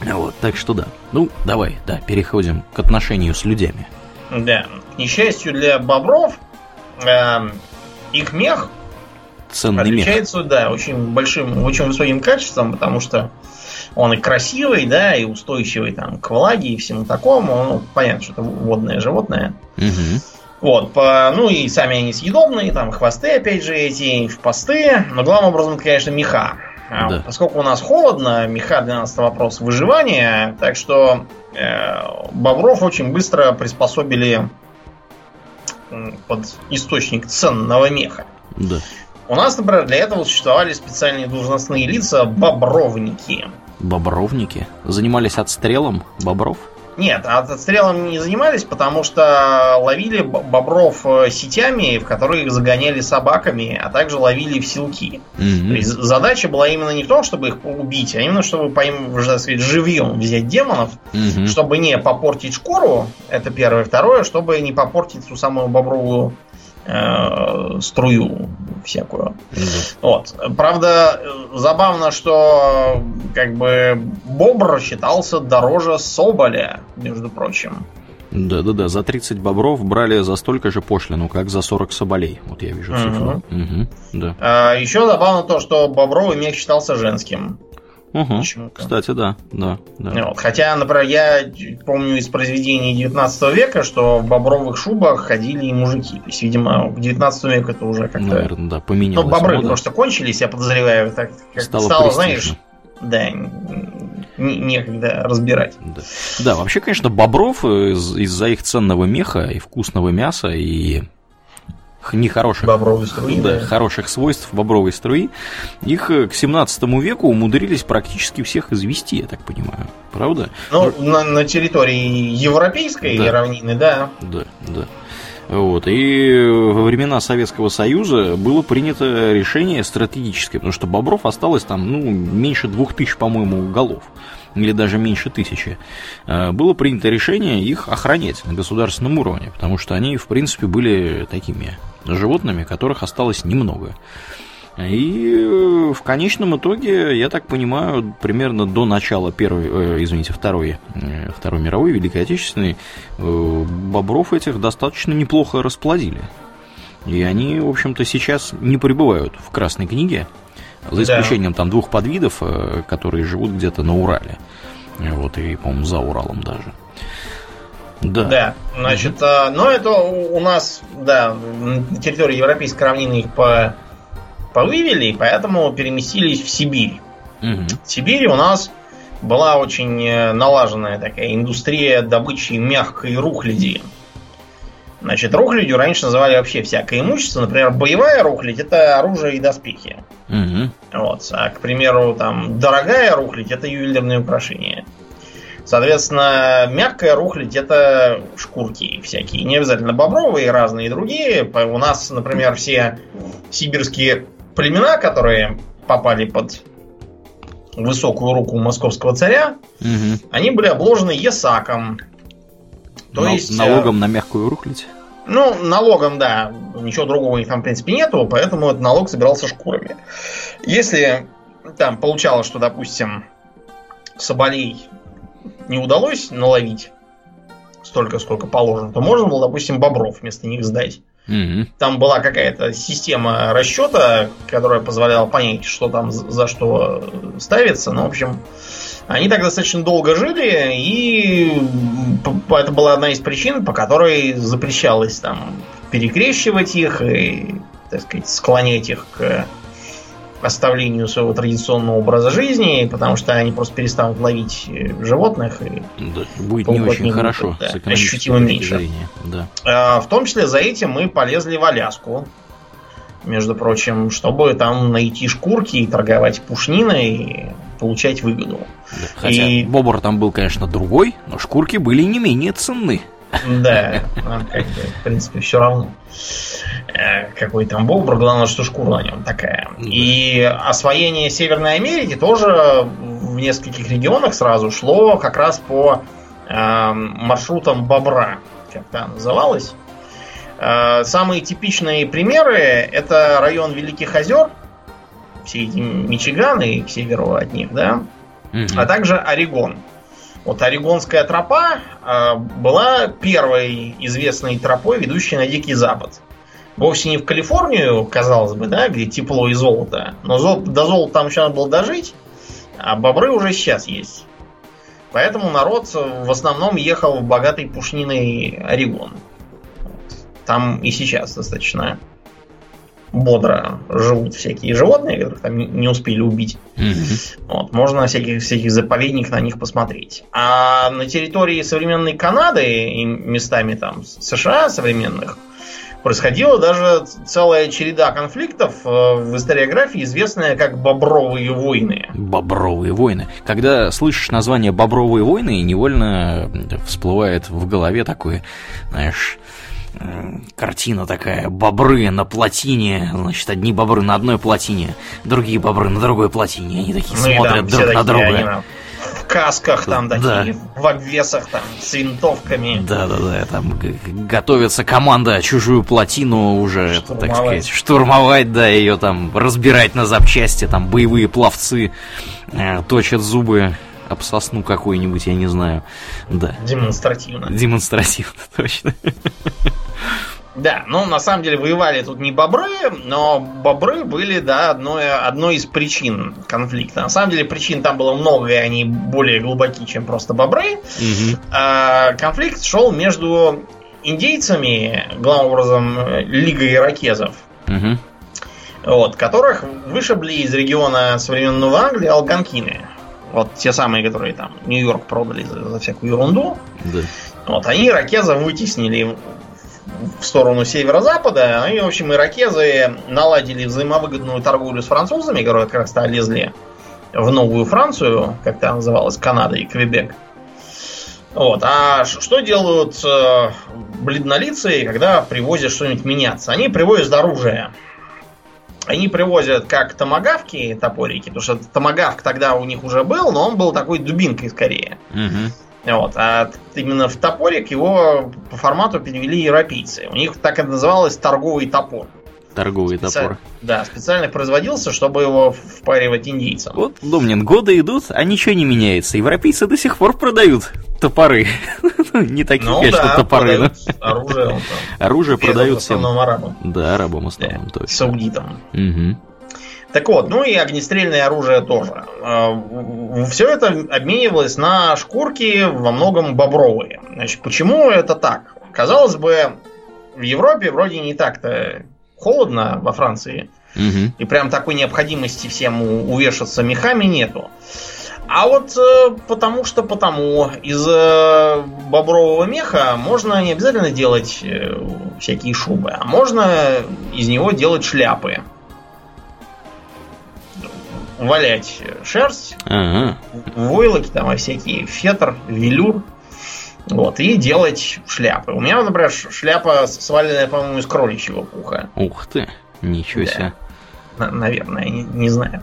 Вот, так что да. Ну, давай, да, переходим к отношению с людьми. Да. К несчастью для бобров, э, их мех Ценный отличается, мех. да, очень большим, очень высоким качеством, потому что он и красивый, да, и устойчивый там к влаге и всему такому. Ну, понятно, что это водное животное. Угу. Вот, по, ну и сами они съедобные, там хвосты, опять же, эти, в посты. Но главным образом, это, конечно, меха. Да. Поскольку у нас холодно, меха для нас это вопрос выживания, так что э, бобров очень быстро приспособили под источник ценного меха. Да. У нас, например, для этого существовали специальные должностные лица бобровники. Бобровники? Занимались отстрелом бобров? Нет, отстрелом не занимались, потому что ловили бобров э, сетями, в которые их загоняли собаками, а также ловили в селки. Mm-hmm. То есть задача была именно не в том, чтобы их убить, а именно чтобы по им, сказать, живьем взять демонов, mm-hmm. чтобы не попортить шкуру, это первое. Второе, чтобы не попортить ту самую бобровую э, струю всякую. Mm-hmm. Вот. Правда, забавно, что как бы бобр считался дороже соболя, между прочим. Да-да-да, за 30 бобров брали за столько же пошлину, как за 40 соболей. Вот я вижу цифру. Угу. Угу, да. а, еще забавно то, что бобровый мех считался женским. Угу. Кстати, да, да, да. Вот. Хотя, например, я помню из произведений 19 века, что в бобровых шубах ходили и мужики. То есть, видимо, в 19 веке это уже как-то... Наверное, да, поменялось. Ну, бобры мода. просто кончились, я подозреваю, так как стало, стало знаешь, да, некогда разбирать. Да. да, вообще, конечно, бобров из- из-за их ценного меха и вкусного мяса и нехороших, бобровой струи, да, да. хороших свойств бобровой струи, их к 17 веку умудрились практически всех извести, я так понимаю. Правда? Ну, на, на территории европейской да. равнины, да. Да, да. Вот. И во времена Советского Союза было принято решение стратегическое, потому что бобров осталось там ну, меньше двух тысяч, по-моему, голов или даже меньше тысячи, э, было принято решение их охранять на государственном уровне, потому что они, в принципе, были такими животными, которых осталось немного. И э, в конечном итоге, я так понимаю, примерно до начала первой, э, извините, второй, э, второй мировой, Великой Отечественной, э, бобров этих достаточно неплохо расплодили. И они, в общем-то, сейчас не пребывают в Красной книге, за исключением да. там двух подвидов, которые живут где-то на Урале. Вот, и, по-моему, за Уралом даже. Да. Да, значит, mm-hmm. но это у нас, да, на территории Европейской равнины их по, повывели, поэтому переместились в Сибирь. Mm-hmm. В Сибири у нас была очень э, налаженная такая индустрия добычи мягкой рухляди. Значит, рухлядью раньше называли вообще всякое имущество. Например, боевая рухлядь это оружие и доспехи. Угу. Вот. А, к примеру, там, дорогая рухлядь это ювелирные украшения. Соответственно, мягкая рухлядь это шкурки всякие. Не обязательно бобровые, разные другие. У нас, например, все сибирские племена, которые попали под высокую руку московского царя, Угу. они были обложены есаком. То есть... э, налогом на мягкую рухлядь. Ну, налогом, да. Ничего другого у них там, в принципе, нету, поэтому этот налог собирался шкурами. Если там получалось, что, допустим, соболей не удалось наловить столько, сколько положено, то можно было, допустим, бобров вместо них сдать. Угу. Там была какая-то система расчета, которая позволяла понять, что там за что ставится. Ну, в общем, они так достаточно долго жили, и это была одна из причин, по которой запрещалось там перекрещивать их и, так сказать, склонять их к оставлению своего традиционного образа жизни, потому что они просто перестанут ловить э, животных и Да, будет не очень будет, хорошо да, ощутимо меньше. зрения. Да. А, В том числе за этим мы полезли в Аляску. Между прочим, чтобы там найти шкурки и торговать пушниной и получать выгоду. Да. Хотя И- бобр там был, конечно, другой, но шкурки были не менее ценны. Да, нам как бы, в принципе, все равно. Э, Какой там бобр, главное, что шкура на нем такая. Да. И освоение Северной Америки тоже в нескольких регионах сразу шло как раз по э, маршрутам бобра, как там называлось. Э, Самые типичные примеры это район Великих озер, все эти Мичиганы к северу от них, да, Мгм. а также Орегон. Вот Орегонская тропа э, была первой известной тропой, ведущей на Дикий Запад. Вовсе не в Калифорнию, казалось бы, да, где тепло и золото. Но зол- до золота там еще надо было дожить, а бобры уже сейчас есть. Поэтому народ в основном ехал в богатый пушниный Орегон. Там и сейчас достаточно бодро живут всякие животные, которых там не- успели убить. Мгм. Вот, можно всяких, всяких заповедников на них посмотреть. А на территории современной Канады и местами там США современных происходила даже целая череда конфликтов э, в историографии, известная как Бобровые войны. Бобровые войны. Когда слышишь название Бобровые войны, невольно всплывает в голове такое, знаешь, картина такая, бобры на плотине, значит, одни бобры на одной плотине, другие бобры на другой плотине, они такие Ну смотрят друг на друга. они в касках там Да. такие, в обвесах там, с винтовками. Да-да-да, там готовится команда чужую плотину уже, так Штурмовать. сказать, штурмовать, да, ее там разбирать на запчасти, там боевые пловцы э, точат зубы об сосну какую-нибудь, я не знаю. Да, Демонстративно. демонстративно, точно. Да, ну на самом деле воевали тут не бобры, но бобры были, да, одной, одной из причин конфликта. На самом деле причин там было много, и они более глубоки, чем просто бобры. Мгм. А, конфликт шел между индейцами, главным образом Лигой иракезов, Мгм. вот, которых вышибли из региона современного Англии алганкины. Вот те самые, которые там Нью-Йорк продали за, за всякую ерунду. Да. Вот, они иракезов вытеснили в- сторону северо-запада. И, в общем, иракезы наладили взаимовыгодную торговлю с французами, которые как раз-то лезли в Новую Францию, как там называлась, Канада и Квебек. Вот. А что делают э, бледнолицые, когда привозят что-нибудь меняться? Они привозят оружие. Они привозят как томагавки, топорики, потому что томагавк тогда у них уже был, но он был такой дубинкой скорее. Мгм. Вот. А именно в топорик его по формату перевели европейцы. У них так это называлось торговый топор. Торговый Специ- топор. Да, специально производился, чтобы его впаривать индейцам. Вот, Домнин, годы идут, а ничего не меняется. Европейцы до сих пор продают топоры. Не такие, Ну конечно, да, топоры, но оружие он там. оружие продают всем. арабам. Да, арабам Да, основном, точно. саудитам. Так вот, ну и огнестрельное оружие тоже. Все это обменивалось на шкурки, во многом бобровые. Значит, почему это так? Казалось бы, в Европе вроде не так-то холодно во Франции. Мгм. И прям такой необходимости всем увешаться мехами нету. А вот э, потому что потому из э, бобрового меха можно не обязательно делать э, всякие шубы, а можно из него делать шляпы. Валять шерсть, Ага. войлоки там, всякие фетр, велюр. Вот, и делать шляпы. У меня, например, шляпа сваленная, по-моему, из кроличьего пуха. Ух ты. Ничего Да. себе. На- наверное, не, не знаю.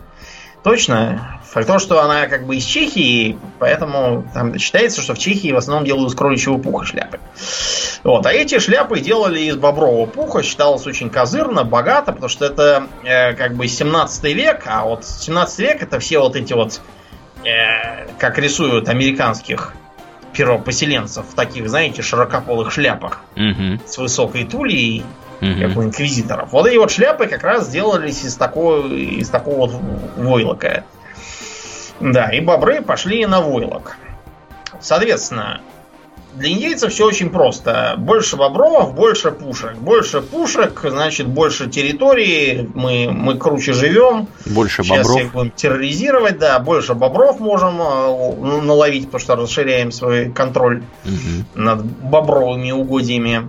Точно. Факт то, что она как бы из Чехии, поэтому там считается, что в Чехии в основном делают из кроличьего пуха шляпы. Вот. А эти шляпы делали из бобрового пуха, считалось очень козырно, богато, потому что это э, как бы 17 век, а вот 17 век это все вот эти вот, э, как рисуют американских первопоселенцев в таких, знаете, широкополых шляпах Мгм. с высокой тулей Мгм. как у инквизиторов. Вот эти вот шляпы как раз сделались из такого, из такого вот войлока. Да, и бобры пошли на войлок. Соответственно, для индейцев все очень просто. Больше бобров, больше пушек. Больше пушек, значит, больше территории. Мы, мы круче живем. Больше Сейчас бобров. всех будем терроризировать, да. Больше бобров можем э, наловить, потому что расширяем свой контроль Мгм. над бобровыми угодьями.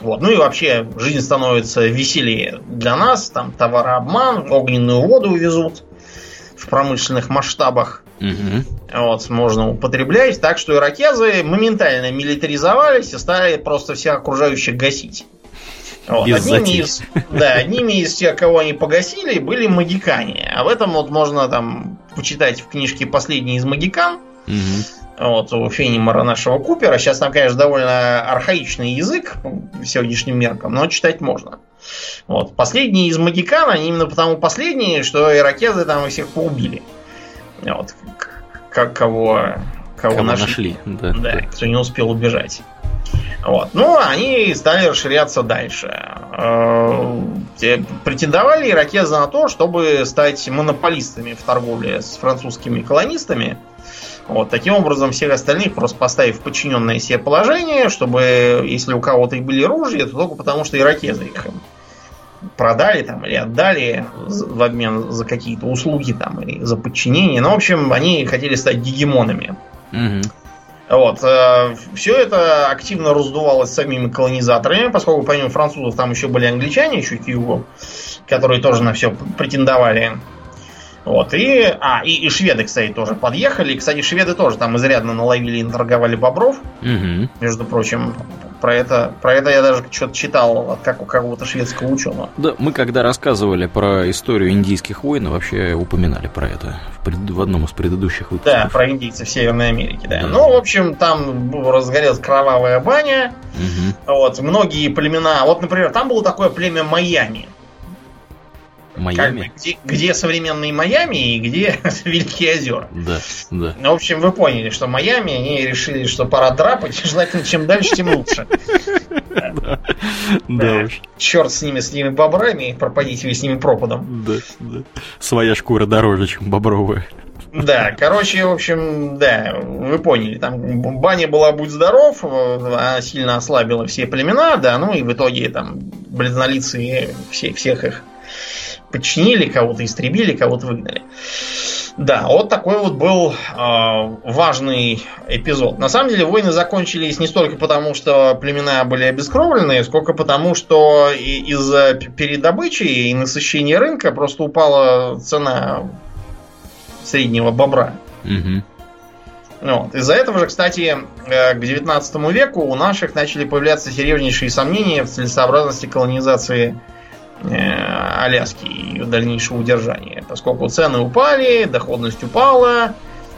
Вот. Ну и вообще жизнь становится веселее для нас. Там товарообман, огненную воду увезут в промышленных масштабах. Мгм. Вот, можно употреблять. Так что иракезы моментально милитаризовались и стали просто всех окружающих гасить. Вот. Без Одними затей. из, да, одними из тех, кого они погасили, были магикане. А в этом вот можно там почитать в книжке «Последний из магикан», Мгм. вот, у Фенимора нашего Купера. Сейчас там, конечно, довольно архаичный язык сегодняшним меркам, но читать можно. Вот. Последние из Магикан, они именно потому последние, что иракезы там их всех поубили. Вот. К- к- Кого, кого, Кого нашли. нашли. Да, Да, да. кто не успел убежать. Вот. Ну, они стали расширяться дальше. Э, те Претендовали иракезы на то, чтобы стать монополистами в торговле с французскими колонистами. Вот, таким образом, всех остальных просто поставив подчиненное себе положение, чтобы, если у кого-то и были ружья, то только потому, что иракезы их им продали там или отдали в обмен за какие-то услуги там или за подчинение. Ну, в общем, они хотели стать гегемонами. Мгм. Вот. все это активно раздувалось самими колонизаторами, поскольку помимо французов там еще были англичане, еще к югу, которые тоже на все претендовали. Вот. И, а, и, и шведы, кстати, тоже подъехали. Кстати, шведы тоже там изрядно наловили и торговали бобров. Мгм. Между прочим, про это, про это я даже что-то читал от как какого-то шведского ученого. Да, мы когда рассказывали про историю индийских войн, вообще упоминали про это в, пред- в одном из предыдущих Да, выпусков. про индийцев Северной Америки, да. Да. Ну, в общем, там разгорелась кровавая баня. Мгм. Вот, многие племена. Вот, например, там было такое племя Майами. Как Майами? где, где современные Майами и где Великие озера. Да, да. Ну, в общем, вы поняли, что Майами, они решили, что пора драпать, и желательно чем дальше, тем лучше. Да уж. Черт с ними, с ними бобрами, пропадите вы с ними пропадом. Да, да. Своя шкура дороже, чем бобровая. Да, короче, в общем, да, вы поняли, там баня была будь здоров, она сильно ослабила все племена, да, ну и в итоге там бледнолицые все, всех их подчинили, кого-то истребили, кого-то выгнали. Да, вот такой вот был э, важный эпизод. На самом деле войны закончились не столько потому, что племена были обескровлены, сколько потому, что из-за передобычи и насыщения рынка просто упала цена среднего бобра. Мгм. Вот. Из-за этого же, кстати, э, к 19 веку у наших начали появляться серьезнейшие сомнения в целесообразности колонизации Аляски и ее дальнейшего удержания. Поскольку цены упали, доходность упала,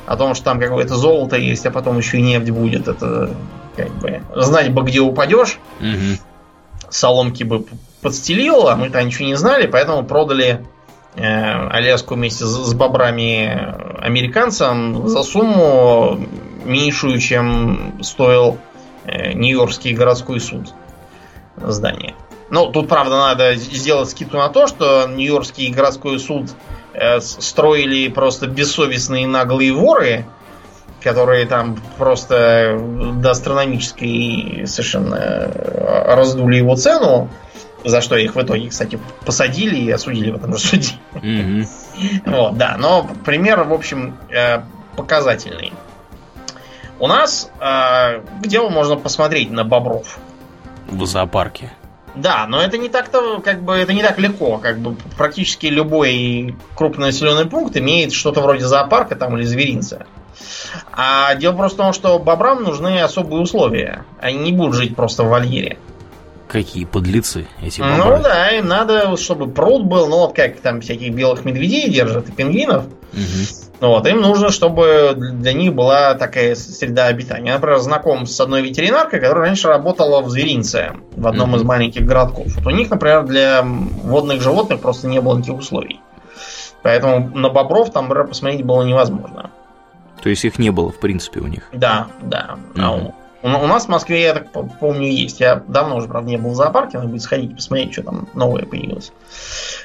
о том, что там какое-то золото есть, а потом еще и нефть будет, это как бы знать бы, где упадешь, Мгм. соломки бы подстелил, а мы-то ничего не знали, поэтому продали э, Аляску вместе с, с бобрами американцам за сумму меньшую, чем стоил э, Нью-Йоркский городской суд здание. Ну, тут, правда, надо сделать скидку на то, что Нью-Йоркский городской суд э, строили просто бессовестные наглые воры, которые там просто до астрономической совершенно э, раздули его цену, за что их в итоге, кстати, посадили и осудили в этом же суде. Мгм. Вот, да, но пример, в общем, э, показательный. У нас э, где можно посмотреть на бобров? В зоопарке. Да, но это не так-то, как бы, это не так легко. Как бы практически любой крупный населенный пункт имеет что-то вроде зоопарка там или зверинца. А дело просто в том, что бобрам нужны особые условия. Они не будут жить просто в вольере. Какие подлецы эти бобры. Ну да, им надо, чтобы пруд был, ну вот как там всяких белых медведей держат и пингвинов. Угу. Вот, им нужно, чтобы для них была такая среда обитания. Я, например, знаком с одной ветеринаркой, которая раньше работала в зверинце в одном mm-hmm. из маленьких городков. Вот у них, например, для водных животных просто не было никаких условий. Поэтому на бобров там, например, посмотреть было невозможно. То есть их не было, в принципе, у них? Да, да. Mm-hmm. У, у нас в Москве, я так помню, есть. Я давно уже, правда, не был в зоопарке, надо будет сходить посмотреть, что там новое появилось.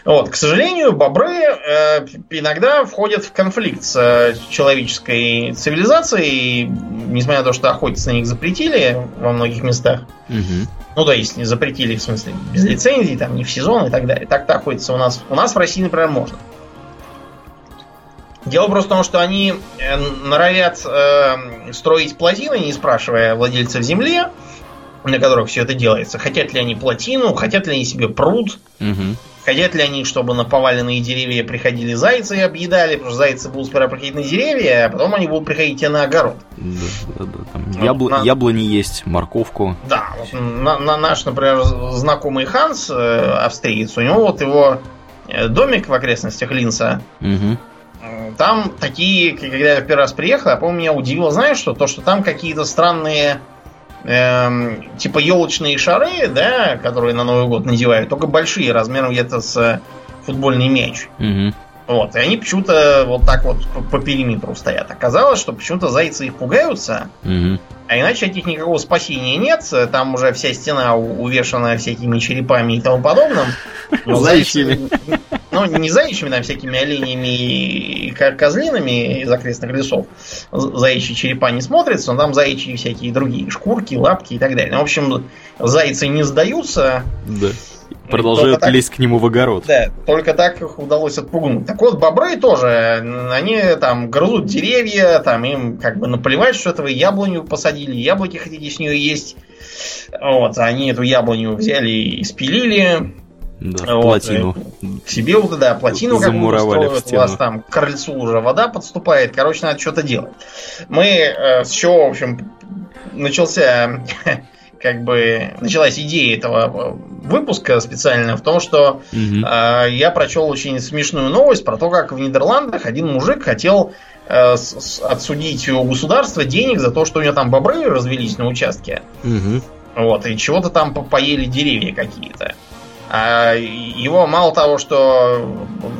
Вот, к сожалению, бобры э, иногда входят в конфликт с э, человеческой цивилизацией, несмотря на то, что охотиться на них запретили во многих местах. Угу. Ну, то есть не запретили, в смысле, без лицензии, там, не в сезон и так далее. Так-то охотиться у нас. У нас в России, например, можно. Дело просто в том, что они э, норовят э, строить плотины, не спрашивая владельцев земли, на которых все это делается. Хотят ли они плотину, хотят ли они себе пруд, угу. хотят ли они, чтобы на поваленные деревья приходили зайцы и объедали, потому что зайцы будут сперва приходить на деревья, а потом они будут приходить и на огород. Да, да, да. Там ну, ябл... на... Яблони есть, морковку. Да, вот на, на наш, например, знакомый Ханс, э, австриец, у него вот его э, домик в окрестностях Линца. Угу там такие, когда я первый раз приехал, я помню, меня удивило, знаешь что? То, что там какие-то странные эм, типа елочные шары, да, которые на Новый год надевают, только большие, размером где-то с футбольный мяч. Угу. Вот, и они почему-то вот так вот по, периметру стоят. Оказалось, что почему-то зайцы их пугаются, угу. а иначе от них никакого спасения нет. Там уже вся стена увешана всякими черепами и тому подобным. Зайчими. Ну, не заячьими, там, всякими оленями и козлинами из окрестных лесов. Заячьи черепа не смотрятся, но там заячьи всякие другие шкурки, лапки и так далее. Ну, в общем, зайцы не сдаются. Да. Продолжают лезть так, к нему в огород. Да, только так их удалось отпугнуть. Так вот, бобры тоже, они там грызут деревья, там им как бы наплевать, что этого яблоню посадили, яблоки хотите с нее есть. Вот, они эту яблоню взяли и спилили, да, вот, плотину. Себе вот, да, плотину как строят, у вас там к крыльцу уже вода подступает. Короче, надо что-то делать. Мы э, с чего, в общем, начался как бы началась идея этого выпуска специально в том, что угу. э, я прочел очень смешную новость про то, как в Нидерландах один мужик хотел э, с, отсудить у государства денег за то, что у него там бобры развелись на участке. Угу. Вот, и чего-то там поели деревья какие-то. А его мало того, что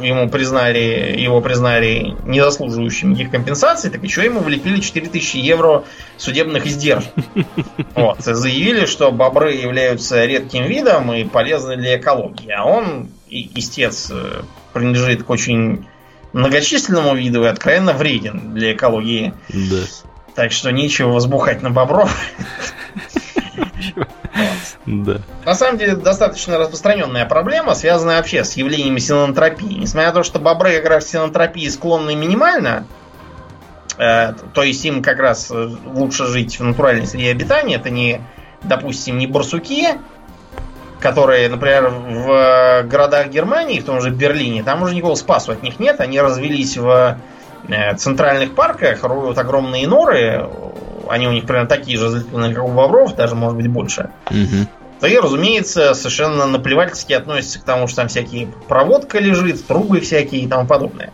ему признали, его признали незаслуживающим никаких компенсаций, так еще ему влепили 4000 евро судебных издержек. Вот. Заявили, что бобры являются редким видом и полезны для экологии. А он, истец, э, принадлежит к очень многочисленному виду и откровенно вреден для экологии. Да. Так что нечего возбухать на бобров. Да. На самом деле, достаточно распространенная проблема, связанная вообще с явлениями синантропии. Несмотря на то, что бобры как раз к синантропии склонны минимально, э, то есть им как раз э, лучше жить в натуральной среде обитания, это не, допустим, не барсуки, которые, например, в городах Германии, в том же Берлине, там уже никакого спасу от них нет, они развелись в э, центральных парках, роют огромные норы, они у них примерно такие же зрительные, как у бобров, даже, может быть, больше. Угу. То и, разумеется, совершенно наплевательски относятся к тому, что там всякие проводка лежит, трубы всякие и тому подобное.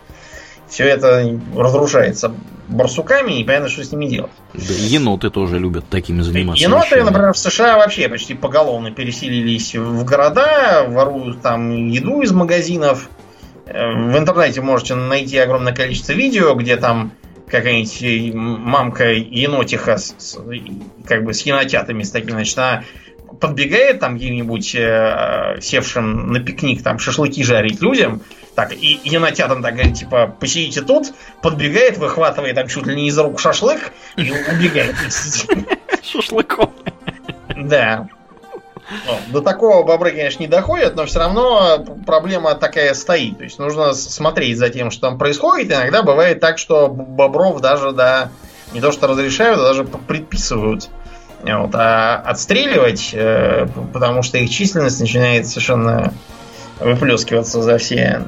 Все это разрушается барсуками, и понятно, что с ними делать. Да, еноты тоже любят такими заниматься. Еноты, вещами. например, в США вообще почти поголовно переселились в города, воруют там еду из магазинов. Э, в интернете можете найти огромное количество видео, где там какая-нибудь мамка енотиха с, с, как бы с енотятами с такими, значит, она подбегает там где-нибудь э, севшим на пикник там шашлыки жарить людям, так, и енотятам так говорит, типа, посидите тут, подбегает, выхватывает там чуть ли не из рук шашлык и убегает. Шашлыком. Да. Ну, до такого бобры, конечно, не доходят, но все равно проблема такая стоит. То есть нужно смотреть за тем, что там происходит. Иногда бывает так, что бобров даже да, не то что разрешают, а даже предписывают вот, а отстреливать, э, потому что их численность начинает совершенно выплескиваться за все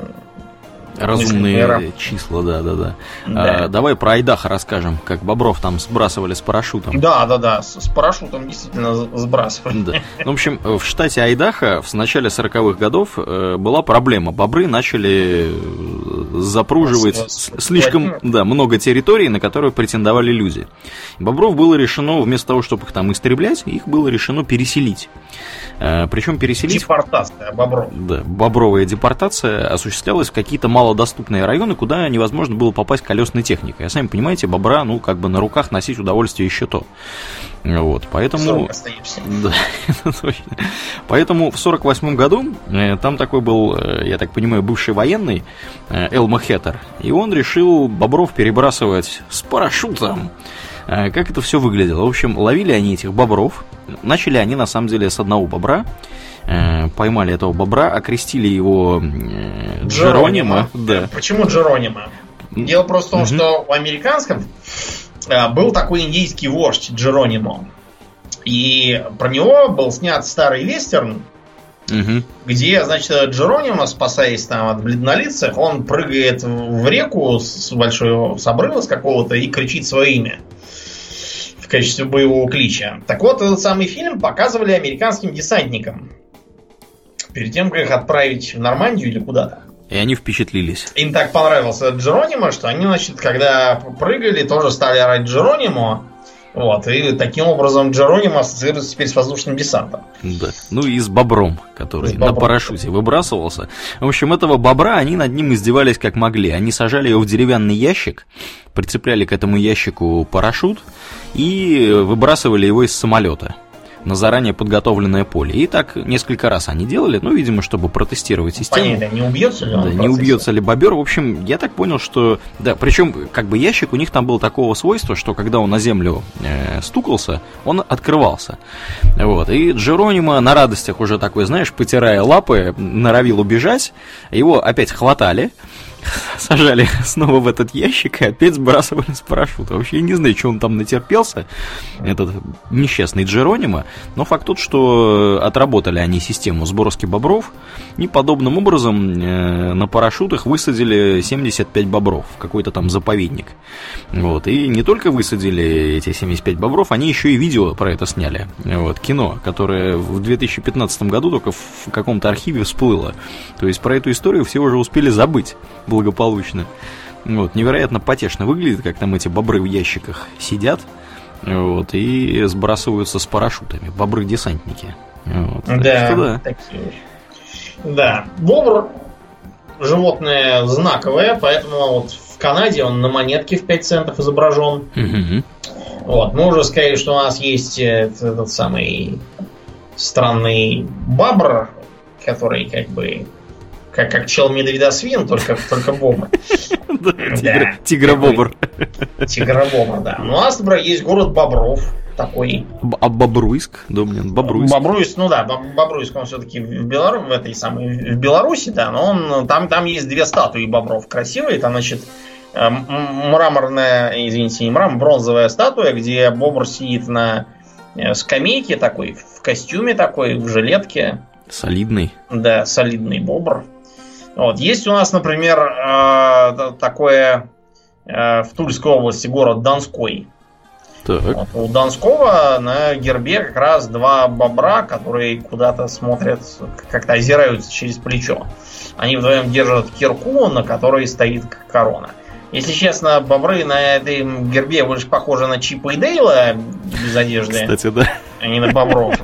Разумные числа, да, да, да. да. А, давай про Айдаха расскажем, как бобров там сбрасывали с парашютом. Да, да, да, с, с парашютом действительно сбрасывали. Да. Ну, в общем, в штате Айдаха в начале 40-х годов э, была проблема. Бобры начали э, запруживать с, слишком да, много территорий, на которые претендовали люди. Бобров было решено, вместо того, чтобы их там истреблять, их было решено переселить. Э, Причем переселить... Депортация бобров. Да, бобровая депортация осуществлялась в какие-то малодоступные районы, куда невозможно было попасть колесной техникой. А сами понимаете, бобра, ну, как бы на руках носить удовольствие еще то. Вот, поэтому... Да, точно. Поэтому в 48 году э, там такой был, э, я так понимаю, бывший военный Элма Хеттер, и он решил бобров перебрасывать с парашютом. Как это все выглядело? В общем, ловили они этих бобров, Начали они на самом деле с одного бобра. Э, поймали этого бобра, окрестили его э, Джеронима. Да. Почему Джеронима? Дело просто в том, что в американском э, был такой индийский вождь Джеронимо. И про него был снят старый вестерн, угу. где, значит, Джеронимо, спасаясь там от бледнолицых, он прыгает в реку с большого с обрыва с какого-то и кричит свое имя качестве боевого клича. Так вот, этот самый фильм показывали американским десантникам. Перед тем, как их отправить в Нормандию или куда-то. И они впечатлились. Им так понравился Джеронимо, что они, значит, когда прыгали, тоже стали орать Джеронимо. Вот, и таким образом Джеронимо ассоциируется теперь с воздушным десантом. Да. Ну и с бобром, который с бобром. на парашюте выбрасывался. В общем, этого бобра они над ним издевались как могли. Они сажали его в деревянный ящик, прицепляли к этому ящику парашют и выбрасывали его из самолета на заранее подготовленное поле. И так несколько раз они делали, ну, видимо, чтобы протестировать систему. Понятно, не убьется ли он Да, не убьется ли бобер. В общем, я так понял, что... Да, причем, как бы ящик у них там был такого свойства, что когда он на землю э, стукался, он открывался. Вот. И Джеронима на радостях уже такой, знаешь, потирая лапы, норовил убежать. Его опять хватали сажали снова в этот ящик и опять сбрасывали с парашюта. Вообще я не знаю, что он там натерпелся, этот несчастный Джеронима, но факт тот, что отработали они систему сброски бобров, и подобным образом э, на парашютах высадили 75 бобров в какой-то там заповедник. Вот. И не только высадили эти 75 бобров, они еще и видео про это сняли. Вот. Кино, которое в 2015 году только в каком-то архиве всплыло. То есть про эту историю все уже успели забыть благополучно. Вот, невероятно потешно выглядит, как там эти бобры в ящиках сидят вот, и сбрасываются с парашютами. Бобры-десантники. Вот, да, что, да. Такие. Да, бобр животное знаковое, поэтому вот в Канаде он на монетке в 5 центов изображен. Угу. Вот, мы уже сказали, что у нас есть этот, этот самый странный бабр, который как бы как, как чел медведосвин, только, только бобр. Тигробобр. Тигробобр, да. У нас, например, есть город Бобров, такой. А Бобруйск, Домнин, Бобруйск. Бобруйск, ну да, Бобруйск, он все-таки в, Белару, в этой самой, в Беларуси, да, но он, там, там есть две статуи Бобров красивые, там, значит, э, мраморная, извините, не мрамор, бронзовая статуя, где Бобр сидит на э, скамейке такой, в костюме такой, в жилетке. Солидный. Да, солидный Бобр. Вот. Есть у нас, например, э, такое э, в Тульской области город Донской. Так. Вот, у Донского на гербе как раз два бобра, которые куда-то смотрят, как-то озираются через плечо. Они вдвоем держат кирку, на которой стоит корона. Если честно, бобры на этой гербе больше похожи на Чипа и Дейла без одежды. Кстати, да. А не на бобров.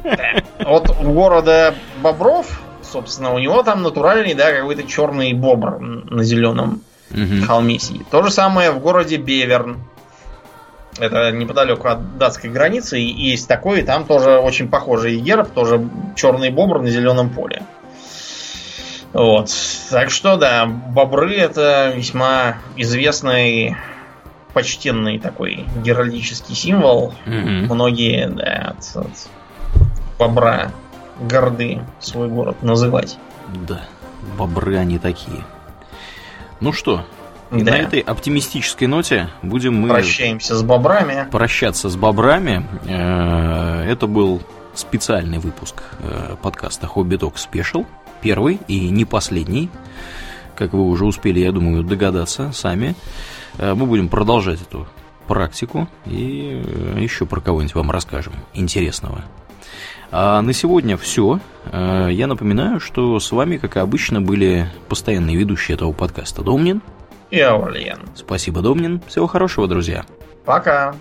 Вот у города Бобров собственно, у него там натуральный, да, какой-то черный бобр на зеленом угу. холме сидит. То же самое в городе Беверн. Это неподалеку от датской границы. И есть такой, и там тоже очень похожий герб, тоже черный бобр на зеленом поле. Вот. Так что, да, бобры это весьма известный, почтенный такой геральдический символ. Mm-hmm. Многие, да, от, от бобра горды свой город называть. Да, бобры они такие. Ну что, и Да. на этой оптимистической ноте будем мы Прощаемся с бобрами. прощаться с бобрами. Э, Это был специальный выпуск э, подкаста Хобби Ток Спешл. Первый и не последний. Как вы уже успели, я думаю, догадаться сами. Э, Мы будем продолжать эту практику и еще про кого-нибудь вам расскажем интересного. А на сегодня все. Я напоминаю, что с вами, как и обычно, были постоянные ведущие этого подкаста Домнин. И Аурлиен. Спасибо, Домнин. Всего хорошего, друзья. Пока.